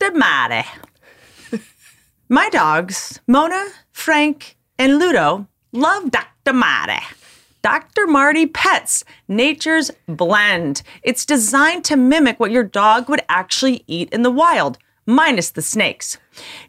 Dr. Er Marty. My dogs, Mona, Frank, and Ludo, love Dr. Marty. Dr. Marty Pets, nature's blend. It's designed to mimic what your dog would actually eat in the wild, minus the snakes.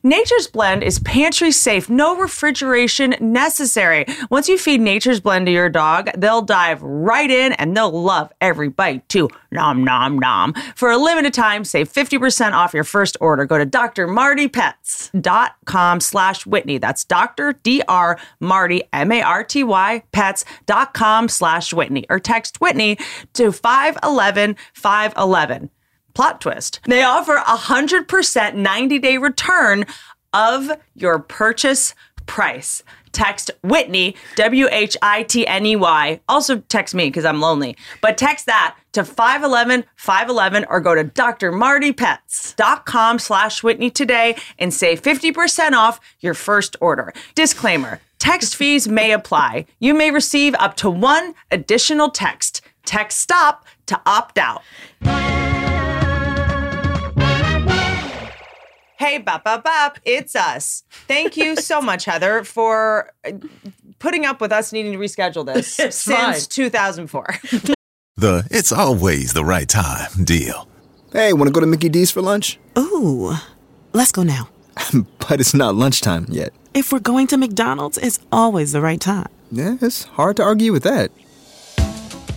Nature's Blend is pantry safe, no refrigeration necessary. Once you feed Nature's Blend to your dog, they'll dive right in and they'll love every bite too. Nom, nom, nom. For a limited time, save 50% off your first order. Go to drmartypets.com slash Whitney. That's Dr. D-R Marty, M-A-R-T-Y, pets.com slash Whitney. Or text Whitney to 511 511. Plot twist. They offer a 100% 90 day return of your purchase price. Text Whitney, W H I T N E Y. Also text me because I'm lonely. But text that to 511 511 or go to drmartypets.com slash Whitney today and save 50% off your first order. Disclaimer text fees may apply. You may receive up to one additional text. Text stop to opt out. Hey, bop, bop, bop, it's us. Thank you so much, Heather, for uh, putting up with us needing to reschedule this It's since fine. 2004. The it's always the right time deal. Hey, want to go to Mickey D's for lunch? Ooh, let's go now. but it's not lunchtime yet. If we're going to McDonald's, it's always the right time. Yeah, it's hard to argue with that.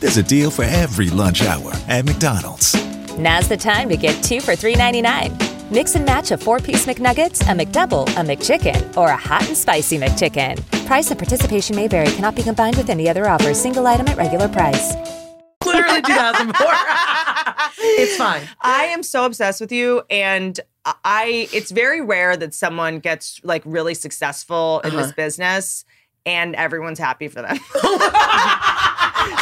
There's a deal for every lunch hour at McDonald's. Now's the time to get two for $3.99. Mix and match a four piece McNuggets, a McDouble, a McChicken, or a hot and spicy McChicken. Price and participation may vary, cannot be combined with any other offer, single item at regular price. Literally 2004. it's fine. I am so obsessed with you and I it's very rare that someone gets like really successful in Uh-huh. this business and everyone's happy for them.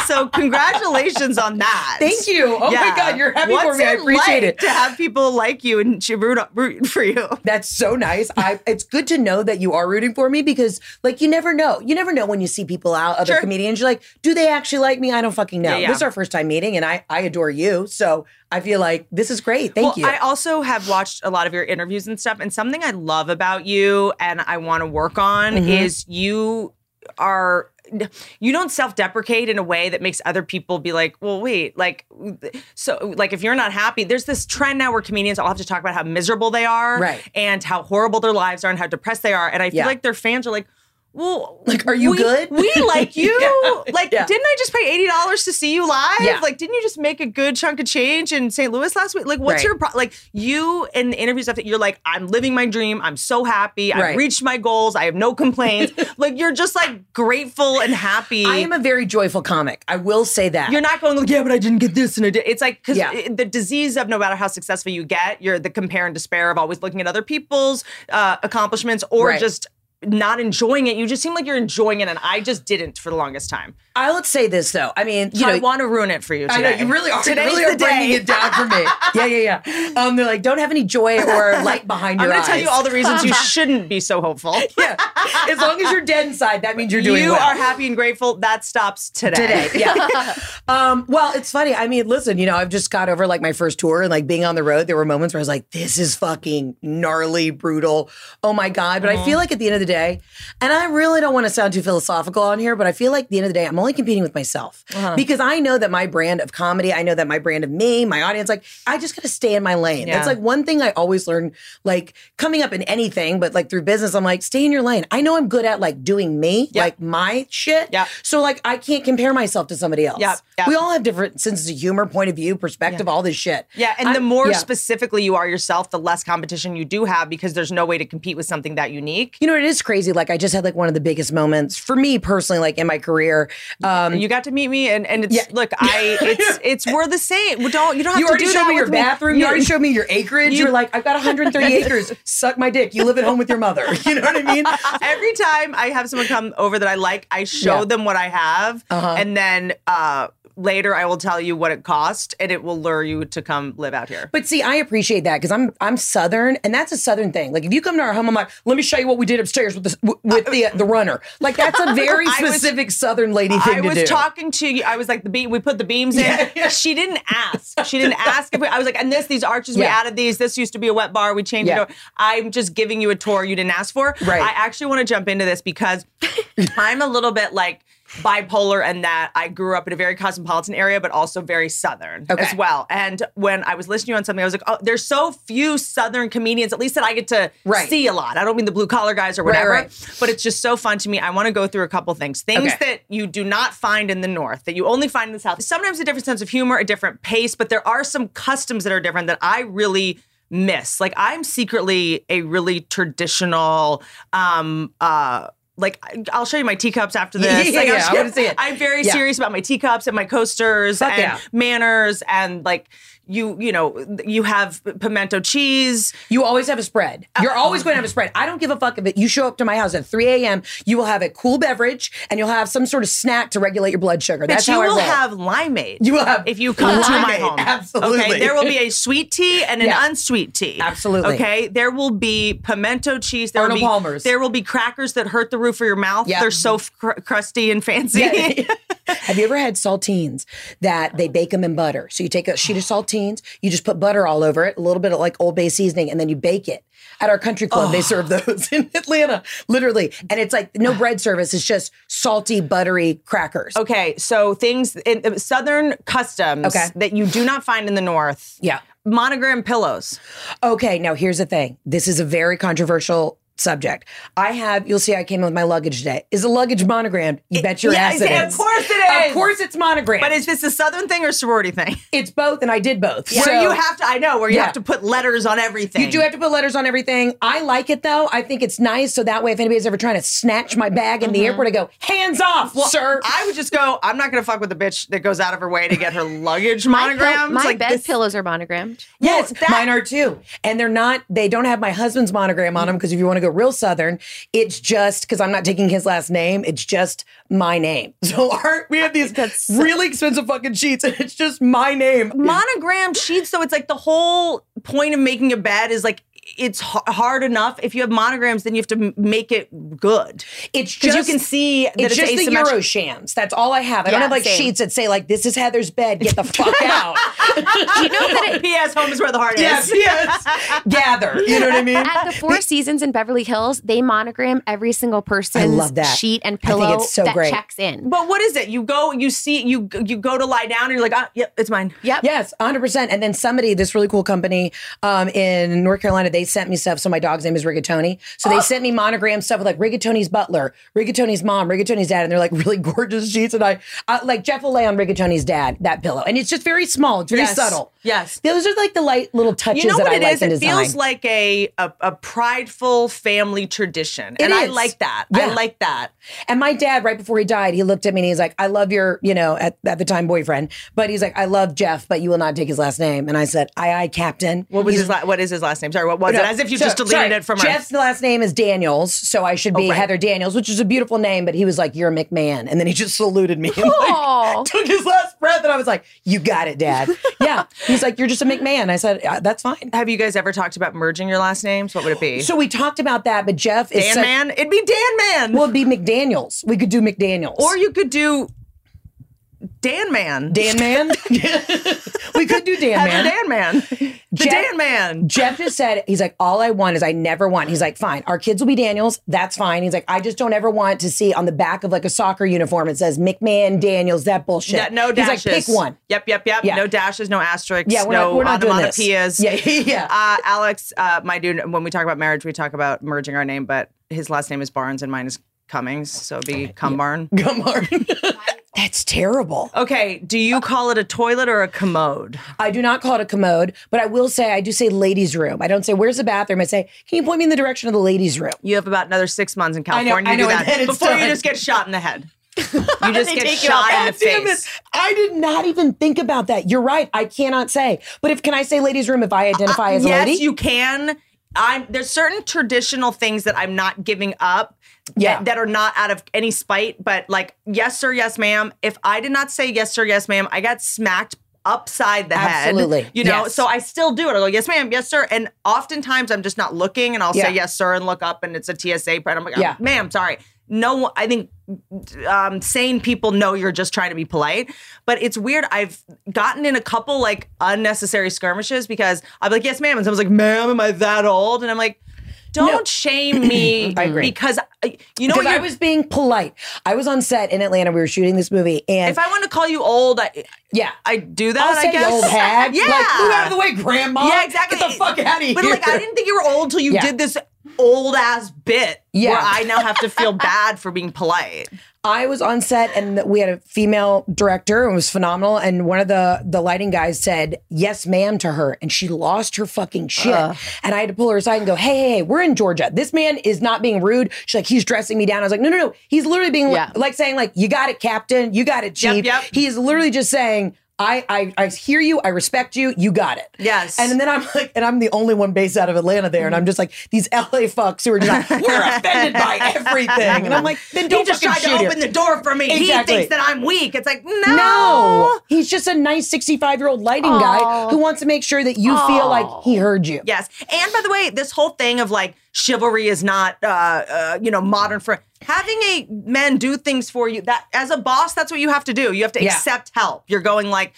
so congratulations on that. Thank you. Oh my God, you're happy for What's me. I appreciate like it. To have people like you and root, root for you. That's so nice. I it's good to know that you are rooting for me because like you never know. You never know when you see people out, other Sure. comedians, you're like, do they actually like me? I don't fucking know. Yeah, yeah. This is our first time meeting and I I adore you. So I feel like this is great. Thank well, you. I also have watched a lot of your interviews and stuff, and something I love about you and I want to work on Mm-hmm. is you are you don't self-deprecate in a way that makes other people be like, well, wait, like so like if you're not happy, there's this trend now where comedians all have to talk about how miserable they are Right. and how horrible their lives are and how depressed they are. And I feel Yeah. like their fans are like, well, Like, are you we- good? We like you. Yeah. Like, Yeah. didn't I just pay eighty dollars to see you live? Yeah. Like, didn't you just make a good chunk of change in St. Louis last week? Like, what's Right. your pro- like? You in the interview stuff that you're like, I'm living my dream. I'm so happy. I've Right. reached my goals. I have no complaints. like, you're just like grateful and happy. I am a very joyful comic. I will say that. You're not going like, yeah, but I didn't get this, and I did. It's like because the disease of no matter how successful you get, you're the compare and despair of always looking at other people's uh, accomplishments or Right. just not enjoying it. You just seem like you're enjoying it, and I just didn't for the longest time. I would say this though. I mean, you know, I want to ruin it for you. Today. I know you really are. Today's you really the are bringing it down for me. Yeah, yeah, yeah. Um, they're like, don't have any joy or light behind your. I'm going eyes. to tell you all the reasons you shouldn't be so hopeful. yeah. As long as you're dead inside, that means you're doing you well. are happy and grateful. That stops today. today. Yeah. um, well, it's funny. I mean, listen, you know, I've just got over like my first tour and like being on the road. There were moments where I was like, this is fucking gnarly, brutal. Oh my God. But I feel like at the end of the day, and I really don't want to sound too philosophical on here, but I feel like at the end of the day, I'm only competing with myself uh-huh. because I know that my brand of comedy, I know that my brand of me, my audience, like, I just got to stay in my lane. Yeah. That's like one thing I always learn, like coming up in anything, but like through business, I'm like, stay in your lane. I know I'm good at like doing me, Yeah. like my shit. Yeah. So like I can't compare myself to somebody else. Yeah, yeah. We all have different senses of humor, point of view, perspective, all this shit. Yeah, and the I'm- more yeah. specifically you are yourself, the less competition you do have because there's no way to compete with something that unique. You know, it is crazy. Like I just had like one of the biggest moments for me personally, like in my career. Um, you got to meet me, and, and it's Yeah. look, I it's it's we're the same. We don't you don't have you to do that me your bathroom. You already showed me your acreage. You, are like, I've got 130 acres. Suck my dick. You live at home with your mother. You know what I mean? Every time I have someone come over that I like, I show Yeah. them what I have, Uh-huh. and then uh, later I will tell you what it cost, and it will lure you to come live out here. But see, I appreciate that because I'm I'm Southern, and that's a Southern thing. Like if you come to our home, I'm like, let me show you what we did upstairs with the with the the runner. Like that's a very I was- specific Southern lady thing I to was do. talking to you. I was like, the beam. We put the beams in. Yeah, yeah. She didn't ask. She didn't ask if we, I was like, and this, these arches, we added these. This used to be a wet bar. We changed Yeah. it. over. I'm just giving you a tour you didn't ask for. Right. I actually want to jump into this because I'm a little bit like bipolar and that I grew up in a very cosmopolitan area, but also very southern Okay. as well. And when I was listening to you on something, I was like, oh, there's so few southern comedians, at least that I get to Right. see a lot. I don't mean the blue collar guys or Right, whatever, right. but it's just so fun to me. I want to go through a couple things. Things Okay. that you do not find in the north, that you only find in the south. Sometimes a different sense of humor, a different pace, but there are some customs that are different that I really miss. Like I'm secretly a really traditional um uh like I'll show you my teacups after this. Yeah, Like, yeah, I'm, I wanna see it. I'm very Yeah. serious about my teacups and my coasters Fuck and yeah. manners and like you you know you have pimento cheese. You always have a spread. You're always going to have a spread. I don't give a fuck if it. You show up to my house at 3 a.m. You will have a cool beverage and you'll have some sort of snack to regulate your blood sugar. That's but you how I will roll. have limeade. You will have if you come to my limeade, home. absolutely. Okay, there will be a sweet tea and an Yeah. unsweet tea. Absolutely. Okay, there will be pimento cheese. There Arnold will be, Palmer's. There will be crackers that hurt the roof of your mouth. Yeah. They're so cr- crusty and fancy. Yeah. Have you ever had saltines that they bake them in butter? So you take a sheet of saltines, you just put butter all over it, a little bit of like Old Bay seasoning, and then you bake it. At our country club, they serve those in Atlanta, literally. And it's like no bread service, it's just salty, buttery crackers. Okay, so things in uh, southern customs Okay. that you do not find in the north. Yeah. Monogram pillows. Okay, now here's the thing. This is a very controversial subject. I have, you'll see I came in with my luggage today. Is the luggage monogrammed? You bet your yes, ass it of course it is. Of course it's monogrammed. But is this a southern thing or sorority thing? it's both, and I did both. where So- you have to, I know, where you Yeah. have to put letters on everything. You do have to put letters on everything. I like it though. I think it's nice. So that way, if anybody's ever trying to snatch my bag in the mm-hmm. airport, I go, hands off, sir. I would just go. I'm not going to fuck with the bitch that goes out of her way to get her luggage My, pill- monogrammed. my Like bed this- pillows are monogrammed. yes, that- mine are too. And they're not, they don't have my husband's monogram on them because if you want to go real Southern, it's just because I'm not taking his last name, it's just my name. So our, we have these really expensive fucking sheets and it's just my name. monogram sheets. So it's like the whole point of making a bed is like it's hard enough. If you have monograms, then you have to make it good. It's just you can see that it's, it's just the asymmetric. Euro shams. That's all I have. I don't have like same. sheets that say like this is Heather's bed. Get the fuck out. Do you know that it, P.S. Home is where the heart yes, is. yes. Gather. You know what I mean? at the Four Seasons in Beverly Hills, they monogram every single person's love that. sheet and I think pillow it's so that great. checks in. But what is it? You go, you see, you you go to lie down, and you're like, ah, yep, it's mine. Yep. Yes, 100%. And then somebody, this really cool company um, in North Carolina, they sent me stuff. So my dog's name is Rigatoni. So they sent me monogram stuff with like Rigatoni's butler, Rigatoni's mom, Rigatoni's dad. And they're like really gorgeous sheets. And I, uh, like Jeff will lay on Rigatoni's dad, that pillow. And it's just very small, it's very Yes. subtle. Yes. Those are like the light little touches You know what I it like is? It design. feels like a, a a prideful family tradition, It and I like that. Yeah. I like that. And my dad, right before he died, he looked at me and he's like, I love your, you know, at, at the time boyfriend, but he's like, I love Jeff, but you will not take his last name. And I said, aye, aye, Captain. What was He's- his la- What is his last name? Sorry, what was No, it? As if you so- just deleted sorry, it from Jeff's our. last name is Daniels, so I should be Oh, right. Heather Daniels, which is a beautiful name. But he was like, "You're a McMahan," and then he just saluted me. and, like, took his last breath, and I was like, "You got it, Dad." yeah, he's like, "You're just a McMahan." I said, "Uh, "That's fine." Have you guys ever talked about merging your last names? What would it be? So we talked about that, but Jeff is Dan such- Man. It'd be Dan Man. Well, it'd be McDaniels. We could do McDaniels or you could do Dan Man. Dan Man. we could do Dan Man. Dan Man. The Jeff- Dan Man. Jeff just said, he's like, all I want is I never want. He's like, fine, our kids will be Daniels. That's fine. He's like, I just don't ever want to see on the back of like a soccer uniform it says McMahan Daniels. That bullshit. Yeah, no He's dashes. like, pick one. Yep, yep, yep. Yeah. No dashes, no asterisks, Yeah, we're no not, we're not doing this. Yeah, yeah. Uh, Alex, uh, my dude, when we talk about marriage, we talk about merging our name, but his last name is Barnes and mine is Cummings. So it'd be Cumbarn. Come on. That's terrible. Okay, do you call it a toilet or a commode? I do not call it a commode, but I will say I do say ladies' room. I don't say where's the bathroom. I say, can you point me in the direction of the ladies' room? You have about another six months in I know- California I to do know, that before you just get shot in the head. You just get shot in the face. I did not even think about that. You're right. I cannot say. But if can I say ladies' room if I identify as a lady? yes, you can. I'm there's certain traditional things that I'm not giving up. Yeah. That, that are not out of any spite, but like yes sir, yes ma'am. If I did not say yes sir, yes ma'am, I got smacked upside the Absolutely. head. You know, Yes. so I still do it. I go yes ma'am, yes sir, and oftentimes I'm just not looking, and I'll Yeah. say yes sir and look up, and it's a TSA. And I'm like, Yeah. ma'am, sorry. No, I think um, sane people know you're just trying to be polite. But it's weird. I've gotten in a couple like unnecessary skirmishes because I'm like, yes, ma'am. And someone's like, ma'am, am I that old? And I'm like, don't shame me I agree. because uh, you know because I was being polite. I was on set in Atlanta. We were shooting this movie, and if I want to call you old, I, yeah, I do that. I'll I say guess. the old hag. Yeah. like, move out of the way, grandma. Yeah, exactly. Get the fuck out of here. But like, I didn't think you were old till you Yeah. did this old ass bit Yeah. where I now have to feel bad for being polite. I was on set and we had a female director. It was phenomenal. And one of the the lighting guys said, "Yes, ma'am," to her, and she lost her fucking shit. Uh. And I had to pull her aside and go, "Hey, hey, hey, we're in Georgia. This man is not being rude." She's like, "He's dressing me down." I was like, "No, no, no. He's literally being Yeah. like saying like, you got it, Captain. You got it, Yep, Chief." yep. He is literally just saying. I, I I hear you. I respect you. You got it. Yes. And then I'm like, and I'm the only one based out of Atlanta there, and I'm just like these LA fucks who are just like, we're offended by everything, and I'm like, then don't he just tried to open the door for me. Exactly. He thinks that I'm weak. It's like, no. No, he's just a nice 65 year old lighting guy who wants to make sure that you feel like he heard you. Yes. And by the way, this whole thing of like chivalry is not, uh, uh, you know, modern for having a man do things for you. That as a boss, that's what you have to do. You have to Yeah. accept help. You're going like,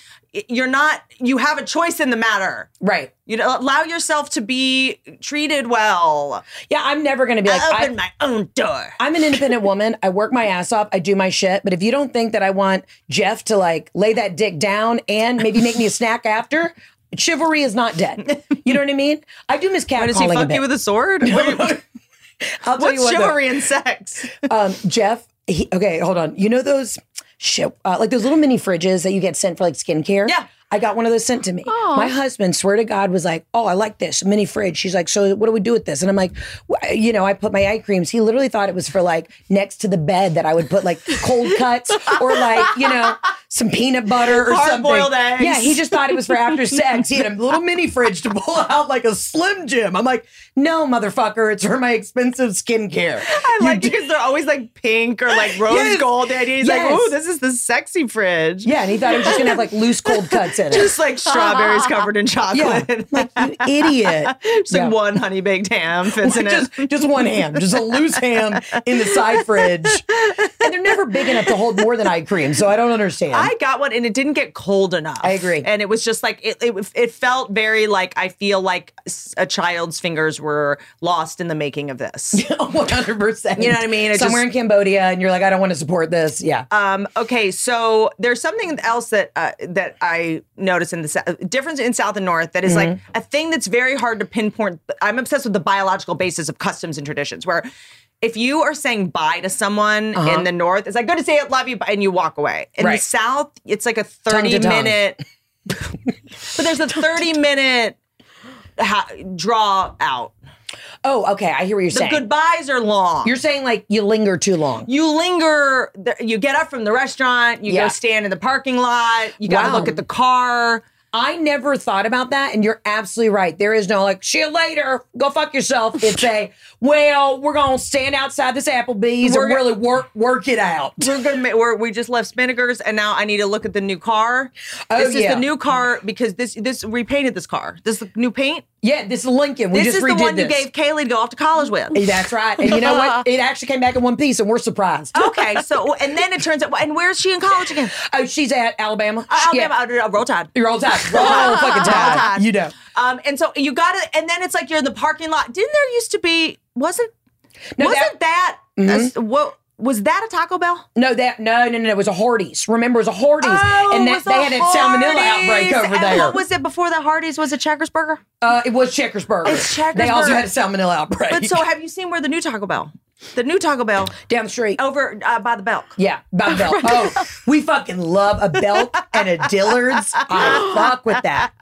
you're not. You have a choice in the matter. Right. You know, allow yourself to be treated well. Yeah, I'm never going to be like, I open I, my own door. I'm an independent woman. I work my ass off. I do my shit. But if you don't think that I want Jeff to like lay that dick down and maybe make me a snack after, chivalry is not dead. You know what I mean? I do miss catcalling does he fuck you with a sword? What- I'll tell you What's what, chivalry and sex? um, Jeff. He, okay, hold on. You know those shit, uh, like those little mini fridges that you get sent for like skincare. Yeah. I got one of those sent to me. My husband, swear to God, was like, "Oh, I like this mini fridge." She's like, "So what do we do with this?" And I'm like, "Wh- "You know, I put my eye creams." He literally thought it was for like next to the bed that I would put like cold cuts or like you know some peanut butter or something. Hard-boiled eggs. Yeah, he just thought it was for after sex. He had a little mini fridge to pull out like a Slim Jim. I'm like, "No, motherfucker, it's for my expensive skincare." I like because they're always like pink or like rose Yes. gold. And he's like, Yes. oh, this is the sexy fridge. Yeah, and he thought it was just gonna have like loose cold cuts in it. Just like strawberries covered in yeah, chocolate. like you idiot. Just like one honey baked ham fits in just, it. just one ham, just a loose ham in the side fridge. And they're never big enough to hold more than eye cream, so I don't understand. I got one and it didn't get cold enough. I agree. And it was just like, it, it, it felt very like, I feel like a child's fingers were lost in the making of this. 100%. You know what I mean? It Somewhere just- in Cambodia, and you're like, I don't want to support this. Yeah. Um, okay, so there's something else that uh, that I noticed in the difference in South and North that is like Mm-hmm. a thing that's very hard to pinpoint. I'm obsessed with the biological basis of customs and traditions, where if you are saying bye to someone in the North, it's like good to see you, love you, bye," and you walk away. In the Uh-huh. South, it's like a 30 tongue minute but there's a 30 minute ha- draw out. Oh, okay. I hear what you're The saying. The goodbyes are long. you're saying like you linger too long. you linger you get up from the restaurant you Yeah. go stand in the parking lot you gotta Wow. look at the car I never thought about that, and you're absolutely right. There is no like, see you later, go fuck yourself. It's a, well, we're gonna stand outside this Applebee's We're and go- really work work it out. we're gonna we're, we just left Spinnakers and now I need to look at the new car. Oh, this is the new car because this this repainted this car. This is the new paint. Yeah, this is Lincoln. We this is the one you gave Kaylee to go off to college with. That's right. And you know what? It actually came back in one piece, and we're surprised. okay, so and then it turns out and where's she in college again? Oh, she's at Alabama. Uh, Yeah. Alabama, uh, Roll Tide. You're all tied. Roll fucking Roll tide. Tide. You know. Um, and so you got to, and then it's like you're in the parking lot. Didn't there used to be? Wasn't No, wasn't that, Mm-hmm. a- what was that a Taco Bell? No, that no, no, no. It was a Hardee's. Remember, it was a Hardee's, Oh, and that they had a salmonella outbreak over And there. What was it before the Hardee's? Was it Checkers Burger? uh, it was Checkers Burger. It's Checkers They also had a salmonella outbreak. But so have you seen where the new Taco Bell? The new Taco Bell down the street. over uh, by the Belk. Yeah, by the Belk. Oh, we fucking love a Belk and a Dillard's. I fuck with that.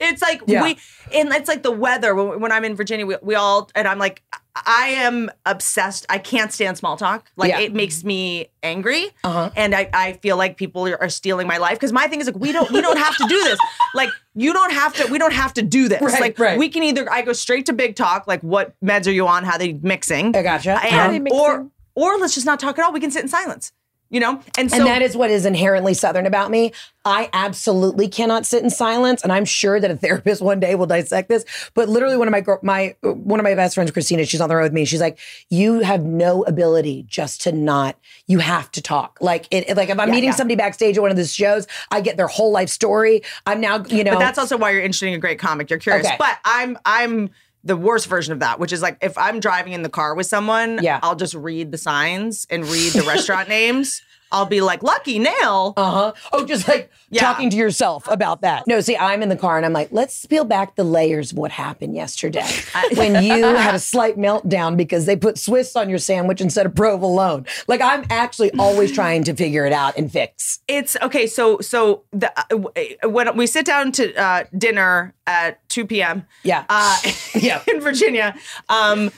It's like Yeah. we, and it's like the weather. When, when I'm in Virginia, we, we all, and I'm like, I am obsessed. I can't stand small talk. Like Yeah. it makes me angry, Uh-huh. and I, I feel like people are, stealing my life. Because my thing is like, we don't, we don't have to do this. Like you don't have to, we don't have to do this. Right, like right. we can either I go straight to big talk, like what meds are you on? How they mixing? I gotcha. And- or or let's just not talk at all. We can sit in silence. You know, and so and that is what is inherently Southern about me. I absolutely cannot sit in silence, and I'm sure that a therapist one day will dissect this. But literally, one of my my one of my best friends, Christina, she's on the road with me. She's like, "You have no ability just to not. You have to talk. Like it. it- Like if I'm meeting yeah. somebody backstage at one of these shows, I get their whole life story. I'm now, you know, But that's also why you're interested in a great comic. You're curious. Okay. But I'm I'm the worst version of that, which is like if I'm driving in the car with someone, Yeah. I'll just read the signs and read the restaurant names. I'll be like, Lucky Nail. Uh huh. Oh, just like Yeah. talking to yourself about that. No, see, I'm in the car and I'm like, let's peel back the layers of what happened yesterday when you had a slight meltdown because they put Swiss on your sandwich instead of provolone. Like, I'm actually always trying to figure it out and fix. It's okay. So so the uh, when we sit down to uh, dinner at 2 p.m. Yeah. uh, Yeah. in Virginia, um,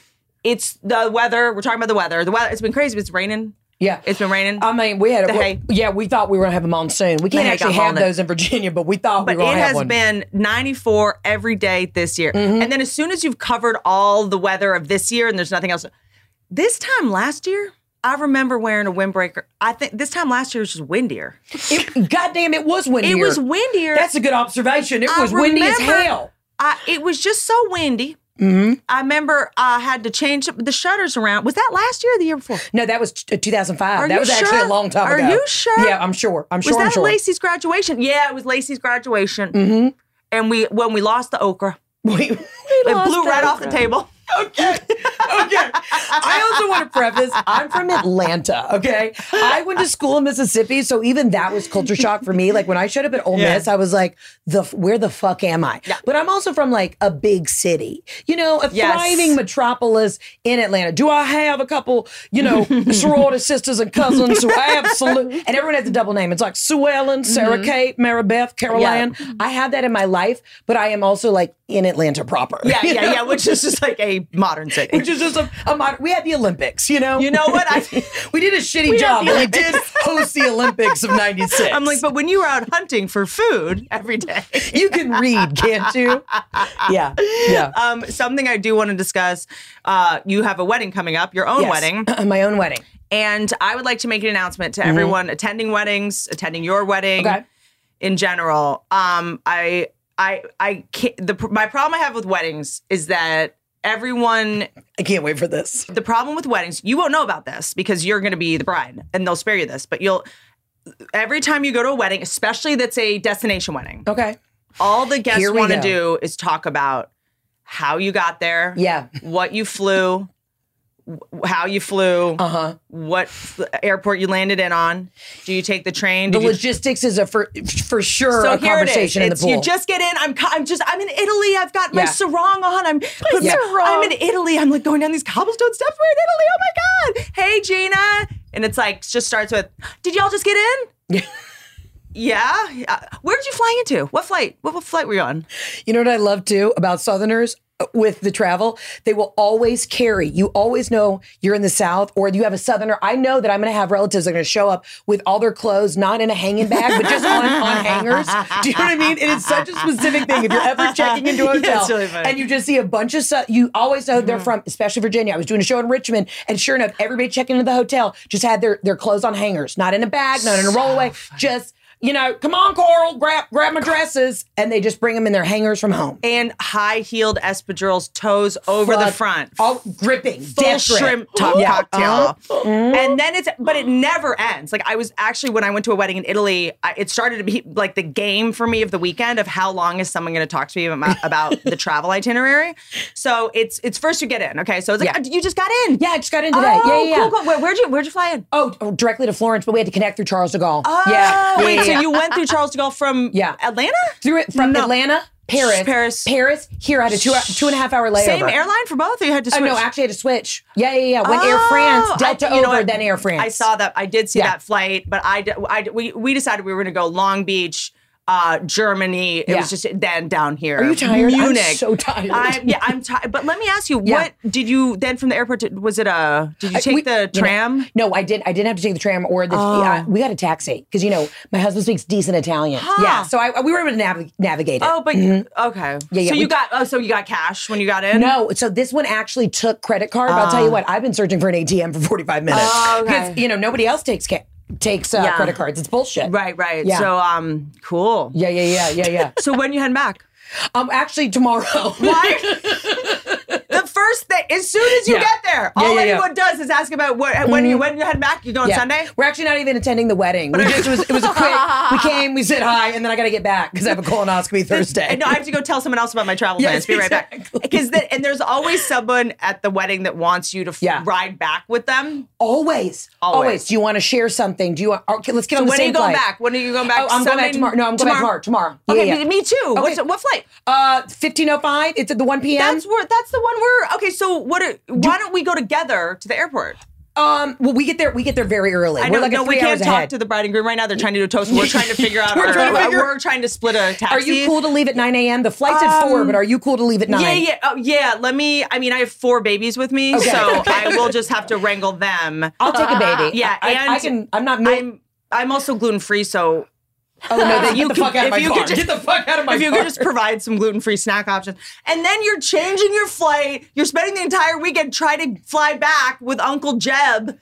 it's the weather. We're talking about the weather. The weather. It's been crazy. It's raining. Yeah. It's been raining. I mean, we had a, hay. yeah, we thought we were gonna have a monsoon. We can't actually have those in Virginia, but we thought but we were it gonna have some. It has been 94 every day this year. Mm-hmm. And then as soon as you've covered all the weather of this year and there's nothing else, this time last year, I remember wearing a windbreaker. I think this time last year was just windier. It, goddamn, it was windier. It was windier. That's a good observation. It I was windy as hell. I, it was just so windy. Mm-hmm. I remember I had to change the shutters around. Was that last year or the year before? No, that was t- 2005. Are that was actually a long time Are ago. Are you sure? Yeah, I'm sure. I'm sure. was that sure. Lacey's graduation? Yeah, it was Lacey's graduation. Mm-hmm. And we when we lost the okra, We- it blew right off the table. Okay. Okay. I also want to preface I'm from Atlanta. Okay. I went to school in Mississippi. So even that was culture shock for me. Like when I showed up at Ole Yeah. Miss, I was like, the where the fuck am I? But I'm also from like a big city, you know, a Yes. thriving metropolis in Atlanta. Do I have a couple, you know, sorority sisters and cousins who absolutely, and everyone has a double name. It's like Sue Ellen, mm-hmm. Sarah Kate, Maribeth, Caroline. Yeah. I have that in my life, but I am also like in Atlanta proper. Yeah, yeah, know? yeah. Which is just like a modern city. which is just a, a mod- we had the Olympics, you know. You know what? I we did a shitty We job, we did host the Olympics of '96. I'm like, but when you were out hunting for food every day, you can read, can't you? Yeah, yeah. um, something I do want to discuss. Uh, you have a wedding coming up, your own Yes. wedding, my own wedding. and I would like to make an announcement to everyone attending weddings, attending your wedding, Okay. in general. Um, I, I, I can't. The my problem I have with weddings is that everyone I can't wait for this. the problem with weddings, you won't know about this because you're going to be the bride and they'll spare you this, but you'll every time you go to a wedding, especially that's a destination wedding, Okay. all the guests want to do is talk about how you got there, Yeah. what you flew, how you flew, Uh huh. what airport you landed in on. Do you take the train? The Did you- logistics is a for for sure so a here it is. conversation in the pool. You just get in. I'm. I'm just. I'm in Italy. I've got my Yeah. sarong on. I'm. put- Yeah. I'm in Italy. I'm like going down these cobblestone steps. We're in Italy. Oh my god. Hey Gina. And it's like just starts with, "Did y'all just get in?" yeah. Where did you fly into? What flight? What, what flight were you on? You know what I love too about Southerners uh, with the travel? They will always carry. You always know you're in the South or you have a Southerner. I know that I'm going to have relatives that are going to show up with all their clothes not in a hanging bag, but just on, on hangers. Do you know what I mean? It's such a specific thing. If you're ever checking into a hotel it's really and you just see a bunch of stuff, you always know they're from, especially Virginia. I was doing a show in Richmond, and sure enough, everybody checking into the hotel just had their their clothes on hangers, not in a bag, not in a rollaway, just. You know, come on, Coral, grab grab my dresses, and they just bring them in their hangers from home. And high heeled espadrilles, toes over the front. all gripping, full death shrimp top Yeah. cocktail. Uh-huh. And then it's, but it never ends. Like I was actually, when I went to a wedding in Italy, I, it started to be like the game for me of the weekend of how long is someone going to talk to me about, about the travel itinerary. So it's, it's first you get in. Okay. So it's like, Yeah. "Uh, you just got in. Yeah, I just got in today. Oh, yeah, yeah, cool, cool. Where, where'd you, where'd you fly in? Oh, oh, directly to Florence, but we had to connect through Charles de Gaulle. Oh, yeah, wait, yeah, so you went through Charles de Gaulle from Yeah. Atlanta? Through it from No. Atlanta, Paris, Paris. Paris. Here, I had a two two and a half hour layover. Same airline for both? Or you had to Oh, switch? no, actually, I had to switch. Yeah, yeah, yeah. Went Air Oh, France, I- Delta know over, what? then Air France. I saw that. I did see Yeah. that flight, but I, I we, we decided we were going to go Long Beach, uh, Germany. It Yeah. was just then down here. Are you tired? I'm so tired. I, yeah, I'm tired. But let me ask you, Yeah. what did you then from the airport? Did, was it a? Did you I- take we- the you know, tram? no, I did. I didn't have to take the tram or the. Oh. yeah, we got a taxi because you know my husband speaks decent Italian. Yeah, so I we were able to nav- navigate it. Oh, but okay. Mm-hmm. Yeah, yeah, So we- you got oh, so you got cash when you got in? No, so this one actually took credit card. But I'll tell you what, I've been searching for an ATM for 45 minutes. Oh, okay. Because, you know, nobody else takes ca- takes uh, Yeah. credit cards. It's bullshit. Right, right. Yeah. So um, cool. Yeah, yeah, yeah, yeah, yeah. So when you head back? um, actually, tomorrow. Why? the first thing, as soon as you Yeah. get there, Yeah, all yeah, anyone does is ask about what when you when you head back. You go on. Sunday. We're actually not even attending the wedding. We just, it was it was a quick. We came, we said hi, and then I got to get back because I have a colonoscopy Thursday. And no, I have to go tell someone else about my travel plans. Be right back. exactly. Because and there's always someone at the wedding that wants you to f- ride back with them. always, Always. always, Do you want to share something? Do you want? Okay, let's get on the when are you going flight. back? When are you going back? Oh, I'm going back tomorrow. No, I'm going back tomorrow. Tomorrow. Okay, me too. What's, what flight? Uh, 1505. It's at the 1 p.m. That's where. That's the one where. Okay, so what? Are, why don't we go together to the airport? Um, well, we get there. We get there very early. I We're know. like a no, we can't talk ahead. to the bride and groom right now. They're trying to do a toast. We're trying to figure out. We're our, trying to figure- We're trying to split a taxi. Are you cool to leave at 9 a.m.? The flight's at four, but are you cool to leave at nine? Yeah, yeah, oh, yeah. Let me. I mean, I have four babies with me, Okay. so I will just have to wrangle them. I'll take a baby. Yeah, I, and I can. I'm not. I'm. I'm also gluten free, so oh no! Then you get the could- fuck out of my car. just- get the fuck out of my if you car. could just provide some gluten free snack options, and then you're changing your flight. You're spending the entire weekend trying to fly back with Uncle Jeb.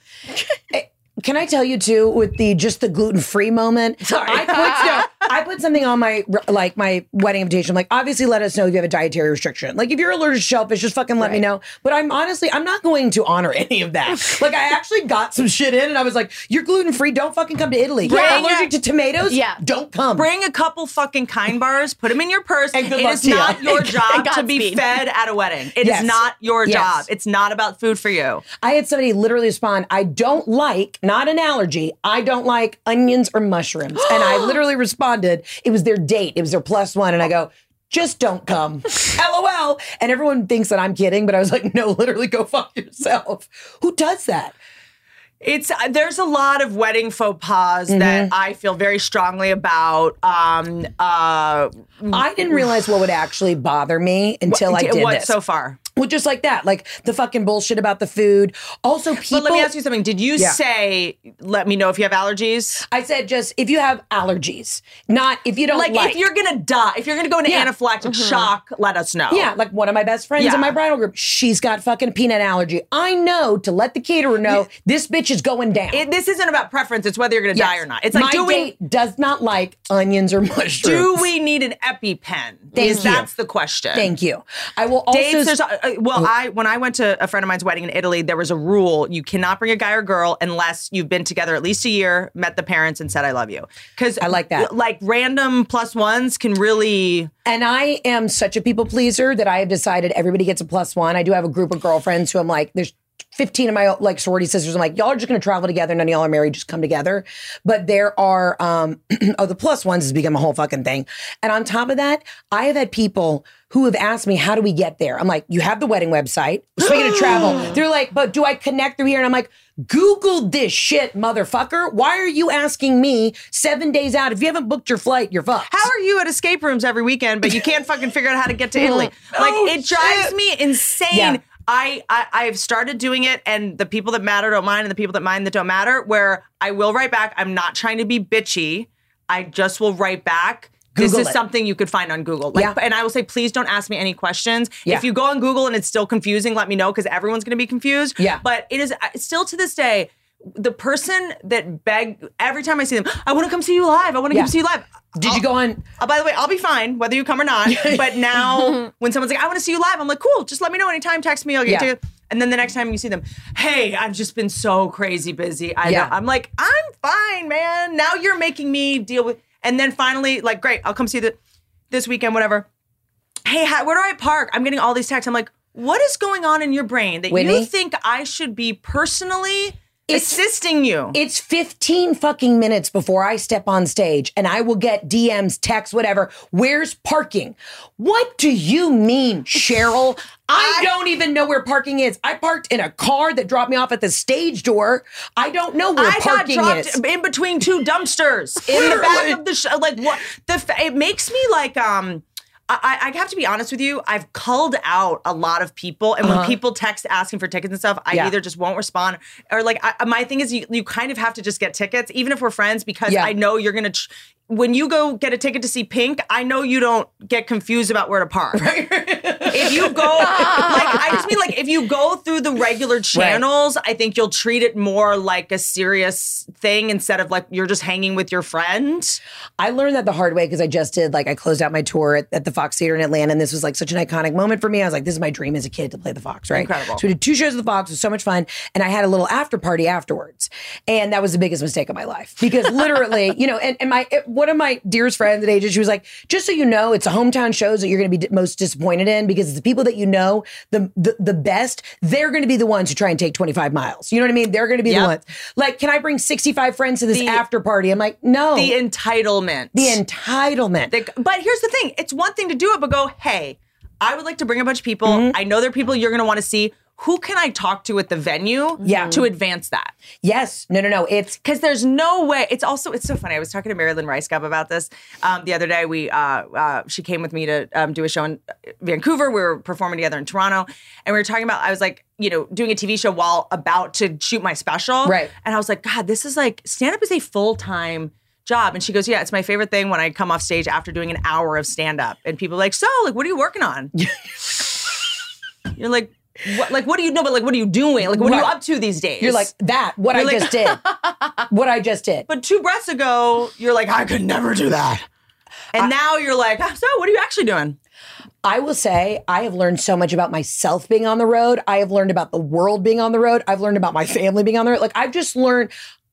Can I tell you too, with the just the gluten free moment? Sorry. I I put something on my like my wedding invitation. I'm like, obviously, let us know if you have a dietary restriction. Like, if you're allergic to shellfish, just fucking let me know. But I'm honestly, I'm not going to honor any of that. like, I actually got some shit in, and I was like, you're gluten free. Don't fucking come to Italy. You're allergic it. to tomatoes. Yeah. don't come. Bring a couple fucking kind bars, put them in your purse. And good It luck is to you. not your And job to be Godspeed. fed at a wedding. It is Yes. not your Yes. job. It's not about food for you. I had somebody literally respond, I don't like, not an allergy, I don't like onions or mushrooms. and I literally responded, it was their date, it was their plus one. And I go, just don't come. LOL. And everyone thinks that I'm kidding, but I was like, no, literally go fuck yourself. Who does that? It's uh, there's a lot of wedding faux pas Mm-hmm. that I feel very strongly about. Um, uh, I didn't realize what would actually bother me until I did what this. so far? well, just like that, like the fucking bullshit about the food. Also, people. But let me ask you something. Did you Yeah. say, "Let me know if you have allergies"? I said just if you have allergies, not if you don't Like, like. if you're gonna die, if you're gonna go into Yeah. anaphylactic shock, let us know. Yeah, like one of my best friends Yeah. in my bridal group, she's got fucking peanut allergy. I know to let the caterer know this bitch is going down. It, this isn't about preference. It's whether you're gonna Yes. die or not. It's like, my do we date does not like onions or mushrooms. do we need an EpiPen? Thank Is you. that's the question. Thank you. I will also. Dates, there's a, uh, well, I when I went to a friend of mine's wedding in Italy, there was a rule: you cannot bring a guy or girl unless you've been together at least a year, met the parents, and said "I love you." Because I like that. Like random plus ones can really. And I am such a people pleaser that I have decided everybody gets a plus one. I do have a group of girlfriends who I'm like, there's 15 of my like sorority sisters. I'm like, y'all are just gonna travel together. None of y'all are married. Just come together. But there are, um, oh, the plus ones has become a whole fucking thing. And on top of that, I have had people who have asked me, how do we get there? I'm like, you have the wedding website. Speaking of travel, they're like, but do I connect through here? And I'm like, Google this shit, motherfucker. Why are you asking me seven days out? If you haven't booked your flight, you're fucked. How are you at escape rooms every weekend, but you can't fucking figure out how to get to Italy? Like Oh, it drives shit. me insane. Yeah. I, I I've started doing it, and the people that matter don't mind, and the people that mind that don't matter. Where I will write back. I'm not trying to be bitchy. I just will write back. Google this is it. something you could find on Google. Like, Yeah. And I will say, please don't ask me any questions. Yeah. If you go on Google and it's still confusing, let me know because everyone's going to be confused. Yeah. But it is uh, still to this day, the person that beg every time I see them, I want to come see you live. I want to Yeah. come see you live. Did you go on? Uh, by the way, I'll be fine whether you come or not. But now, when someone's like, "I want to see you live," I'm like, "Cool, just let me know anytime. Text me. I'll get Yeah. to you." And then the next time you see them, "Hey, I've just been so crazy busy." I yeah. I'm like, "I'm fine, man. Now you're making me deal with." And then finally, like, great, I'll come see the this weekend, whatever. Hey, how, where do I park? I'm getting all these texts. I'm like, what is going on in your brain that you think I should be personally It's assisting you. It's 15 fucking minutes before I step on stage and I will get DMs, texts, whatever. Where's parking? What do you mean, Cheryl? I, don't even know where parking is. I parked in a car that dropped me off at the stage door. I don't know where I got parking dropped is. in between two dumpsters in the back of the show. Like what? The it makes me like um. I, I have to be honest with you. I've culled out a lot of people, and when people text asking for tickets and stuff, I Uh-huh. Yeah. either just won't respond or like I, my thing is you, you kind of have to just get tickets, even if we're friends, because Yeah. I know you're gonna. Tr- when you go get a ticket to see Pink, I know you don't get confused about where to park. if you go, like, I just mean like if you go through the regular channels, I think you'll treat it more like a serious thing instead of like you're just hanging with your friend. I learned that the hard way because I just did like I closed out my tour at, at the Fox Theater in Atlanta, and this was like such an iconic moment for me. I was like, this is my dream as a kid to play the Fox, right? Incredible. So we did two shows at the Fox, it was so much fun, and I had a little after party afterwards, and that was the biggest mistake of my life because literally, you know, and, and my one of my dearest friends at ages, she was like, just so you know, it's a hometown shows that you're going to be d- most disappointed in because it's the people that you know the the, the best. They're going to be the ones who try and take 25 miles. You know what I mean? They're going to be the ones. Like, can I bring 65 friends to this The- after party? I'm like, no. The entitlement. The entitlement. The- but here's the thing it's one thing to do it, but go, hey, I would like to bring a bunch of people. Mm-hmm. I know there are people you're going to want to see. Who can I talk to at the venue Yeah. to advance that? yes. No, no, no. It's because there's no way. It's also it's so funny. I was talking to Marilyn Rice Cup about this um, the other day. We uh, uh, she came with me to um, do a show in Vancouver. We were performing together in Toronto, and we were talking about. I was like, you know, doing a TV show while about to shoot my special, Right. And I was like, God, this is like stand up is a full time. Job and she goes, Yeah, it's my favorite thing when I come off stage after doing an hour of stand up. And people are like, So, like, what are you working on? You're like, what, like, what do you know? But like, what are you doing? Like, what are you up to these days? you're like that. What You're I like- just did. What I just did. But two breaths ago, you're like, I could never do that. And now you're like, "Ah, so what are you actually doing? I will say I have learned so much about myself being on the road. I have learned about the world being on the road. I've learned about my family being on the road. Like I've just learned.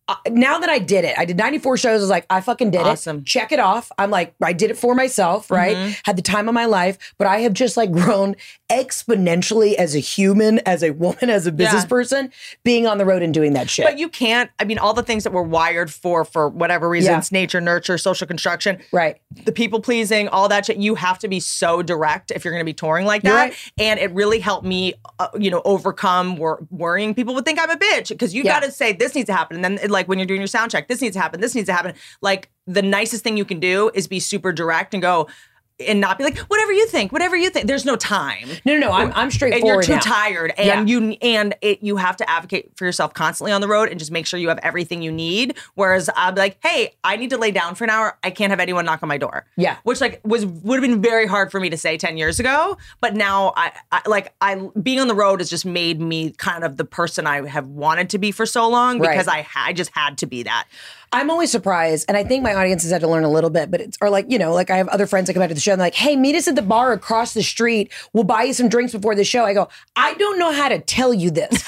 Uh, now that I did it, I did 94 shows. I was like, I fucking did Awesome. it. Check it off. I'm like, I did it for myself, right? Mm-hmm. Had the time of my life, but I have just like grown exponentially as a human, as a woman, as a business Yeah. person, being on the road and doing that shit. But you can't, I mean, all the things that we're wired for, for whatever reasons, nature, nurture, social construction, right. the people pleasing, all that shit, you have to be so direct if you're going to be touring like that. right. And it really helped me, uh, you know, overcome wor- worrying. People would think I'm a bitch because you Yeah. got to say this needs to happen. And then, like, when you're doing your sound check, this needs to happen, this needs to happen. Like, the nicest thing you can do is be super direct and go, and not be like, whatever you think, whatever you think. There's no time. No, no, no. I'm, I'm and you're too now. tired and Yeah. you and it you have to advocate for yourself constantly on the road and just make sure you have everything you need whereas I'm like hey i need to lay down for an hour i can't have anyone knock on my door Yeah. which like was would have been very hard for me to say 10 years ago but now i, I like i being on the road has just made me kind of the person i have wanted to be for so long Right. because i i just had to be that I'm always surprised, and I think my audience has had to learn a little bit, but it's or like you know, like I have other friends that come out to the show and they're like, "Hey, meet us at the bar across the street. We'll buy you some drinks before the show." I go, "I don't know how to tell you this.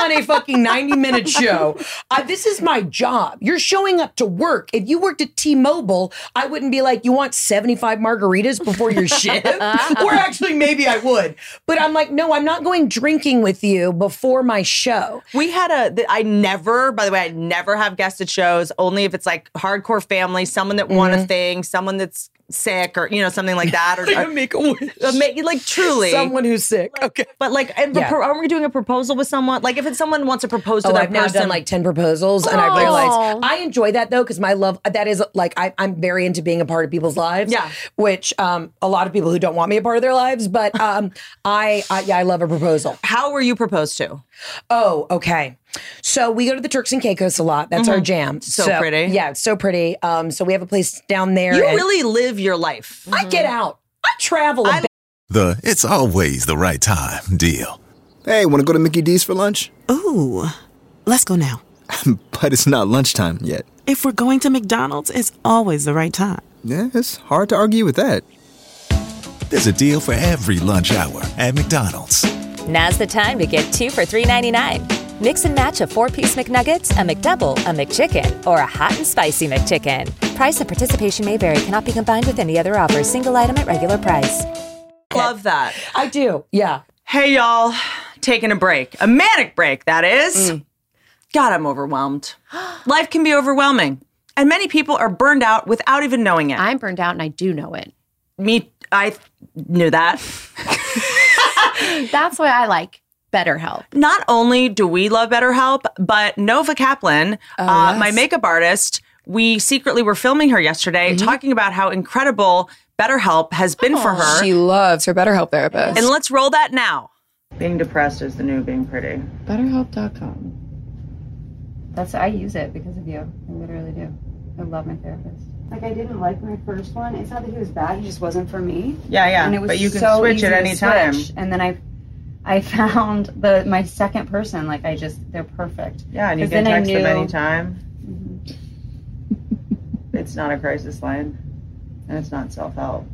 On a fucking 90 minute show. Uh, this is my job. You're showing up to work. If you worked at T-Mobile, I wouldn't be like, you want 75 margaritas before your shift, or actually maybe I would, but I'm like, no, I'm not going drinking with you before my show. We had a. th- I never. By the way, I never have guests at shows. Only if it's like hardcore family, someone that won Mm-hmm. a thing, someone that's sick, or you know something like that, or, or make a wish. like truly. Someone who's sick. Okay. but like, and Yeah. pro- are we doing a proposal with someone? Like, if it's someone wants to propose to Oh, that I've now person, done like 10 proposals and I've realized I enjoy that though, because my love, that is like, I, I'm very into being a part of people's lives. Yeah. Which um, a lot of people who don't want me a part of their lives, but um, I, I, yeah, I love a proposal. how were you proposed to? Oh, okay. So we go to the Turks and Caicos a lot. That's our jam. Mm-hmm. So pretty. Yeah, it's so pretty. Um, so we have a place down there. You and really live your life. I get out. I travel a I- bit. The it's always the right time deal. Hey, want to go to Mickey D's for lunch? Ooh, let's go now. But it's not lunchtime yet. If we're going to McDonald's, it's always the right time. Yeah, it's hard to argue with that. There's a deal for every lunch hour at McDonald's. Now's the time to get two for $3.99. Mix and match a four piece McNuggets, a McDouble, a McChicken, or a hot and spicy McChicken. Price and participation may vary, cannot be combined with any other offer, single item at regular price. Love that. I do. Yeah. Hey, y'all, taking a break, a manic break, that is. Mm. God, I'm overwhelmed. Life can be overwhelming. And many people are burned out without even knowing it. I'm burned out and I do know it. Me, I knew that. That's why I like BetterHelp. Not only do we love BetterHelp, but Nova Kaplan, uh, my makeup artist, we secretly were filming her yesterday talking about how incredible BetterHelp has been for her. She loves her BetterHelp therapist. and let's roll that now. Being depressed is the new being pretty. BetterHelp.com. That's I use it because of you. I literally do. I love my therapist. Like I didn't like my first one. It's not that he was bad. He just wasn't for me. Yeah, yeah. And it was but you can so switch easy at any time. And then I, I found the my second person. Like I just they're perfect. Yeah, and you can then I text them knew- anytime. Mm-hmm. it's not a crisis line, and it's not self help.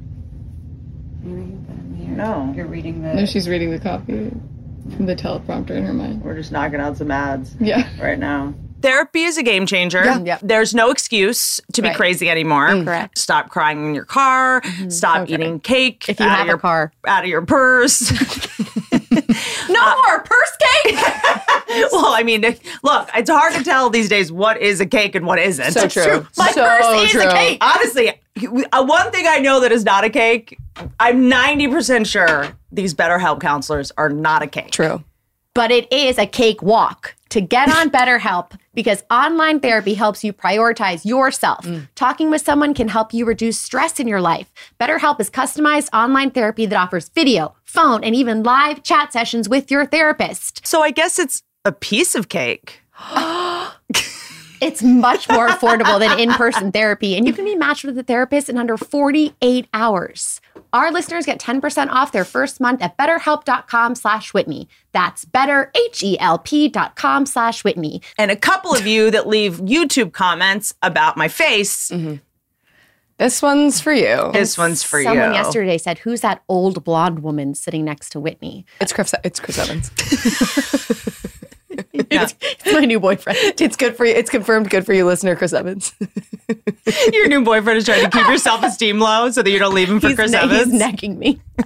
You read them here. No. You're reading the. No, she's reading the copy from the teleprompter in her mind. We're just knocking out some ads Yeah. right now. Therapy is a game changer. Yeah. Yeah. There's no excuse to be crazy cmore. anymore. Mm. Correct. Stop crying in your car. Mm-hmm. Stop Okay. eating cake If you out have of your a car. out of your purse. No uh, more purse cake. well, I mean, look, it's hard to tell these days what is a cake and what isn't. So true. My so purse is a cake. Honestly, uh, one thing I know that is not a cake, I'm 90% sure these BetterHelp counselors are not a cake. True. But it is a cakewalk to get on BetterHelp because online therapy helps you prioritize yourself. Mm. Talking with someone can help you reduce stress in your life. BetterHelp is customized online therapy that offers video, phone, and even live chat sessions with your therapist. So I guess it's a piece of cake. It's much more affordable than in-person therapy, and you can be matched with a therapist in under 48 hours. Our listeners get 10% off their first month at betterhelp.com slash Whitney. That's better, H-E-L-P dot com slash Whitney. And a couple of you that leave YouTube comments about my face, mm-hmm. This one's for you. this one's for Someone you. Someone yesterday said, "Who's that old blonde woman sitting next to Whitney?" It's Chris. It's Chris Evans. It's, it's my new boyfriend. it's good for you. It's confirmed. Good for you, listener, Chris Evans. Your new boyfriend is trying to keep your self esteem low so that you don't leave him for He's, Chris ne- Evans. he's necking me.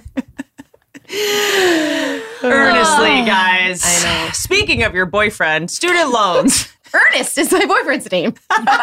Earnestly, oh. guys. I know. Speaking of your boyfriend, student loans. Ernest is my boyfriend's name.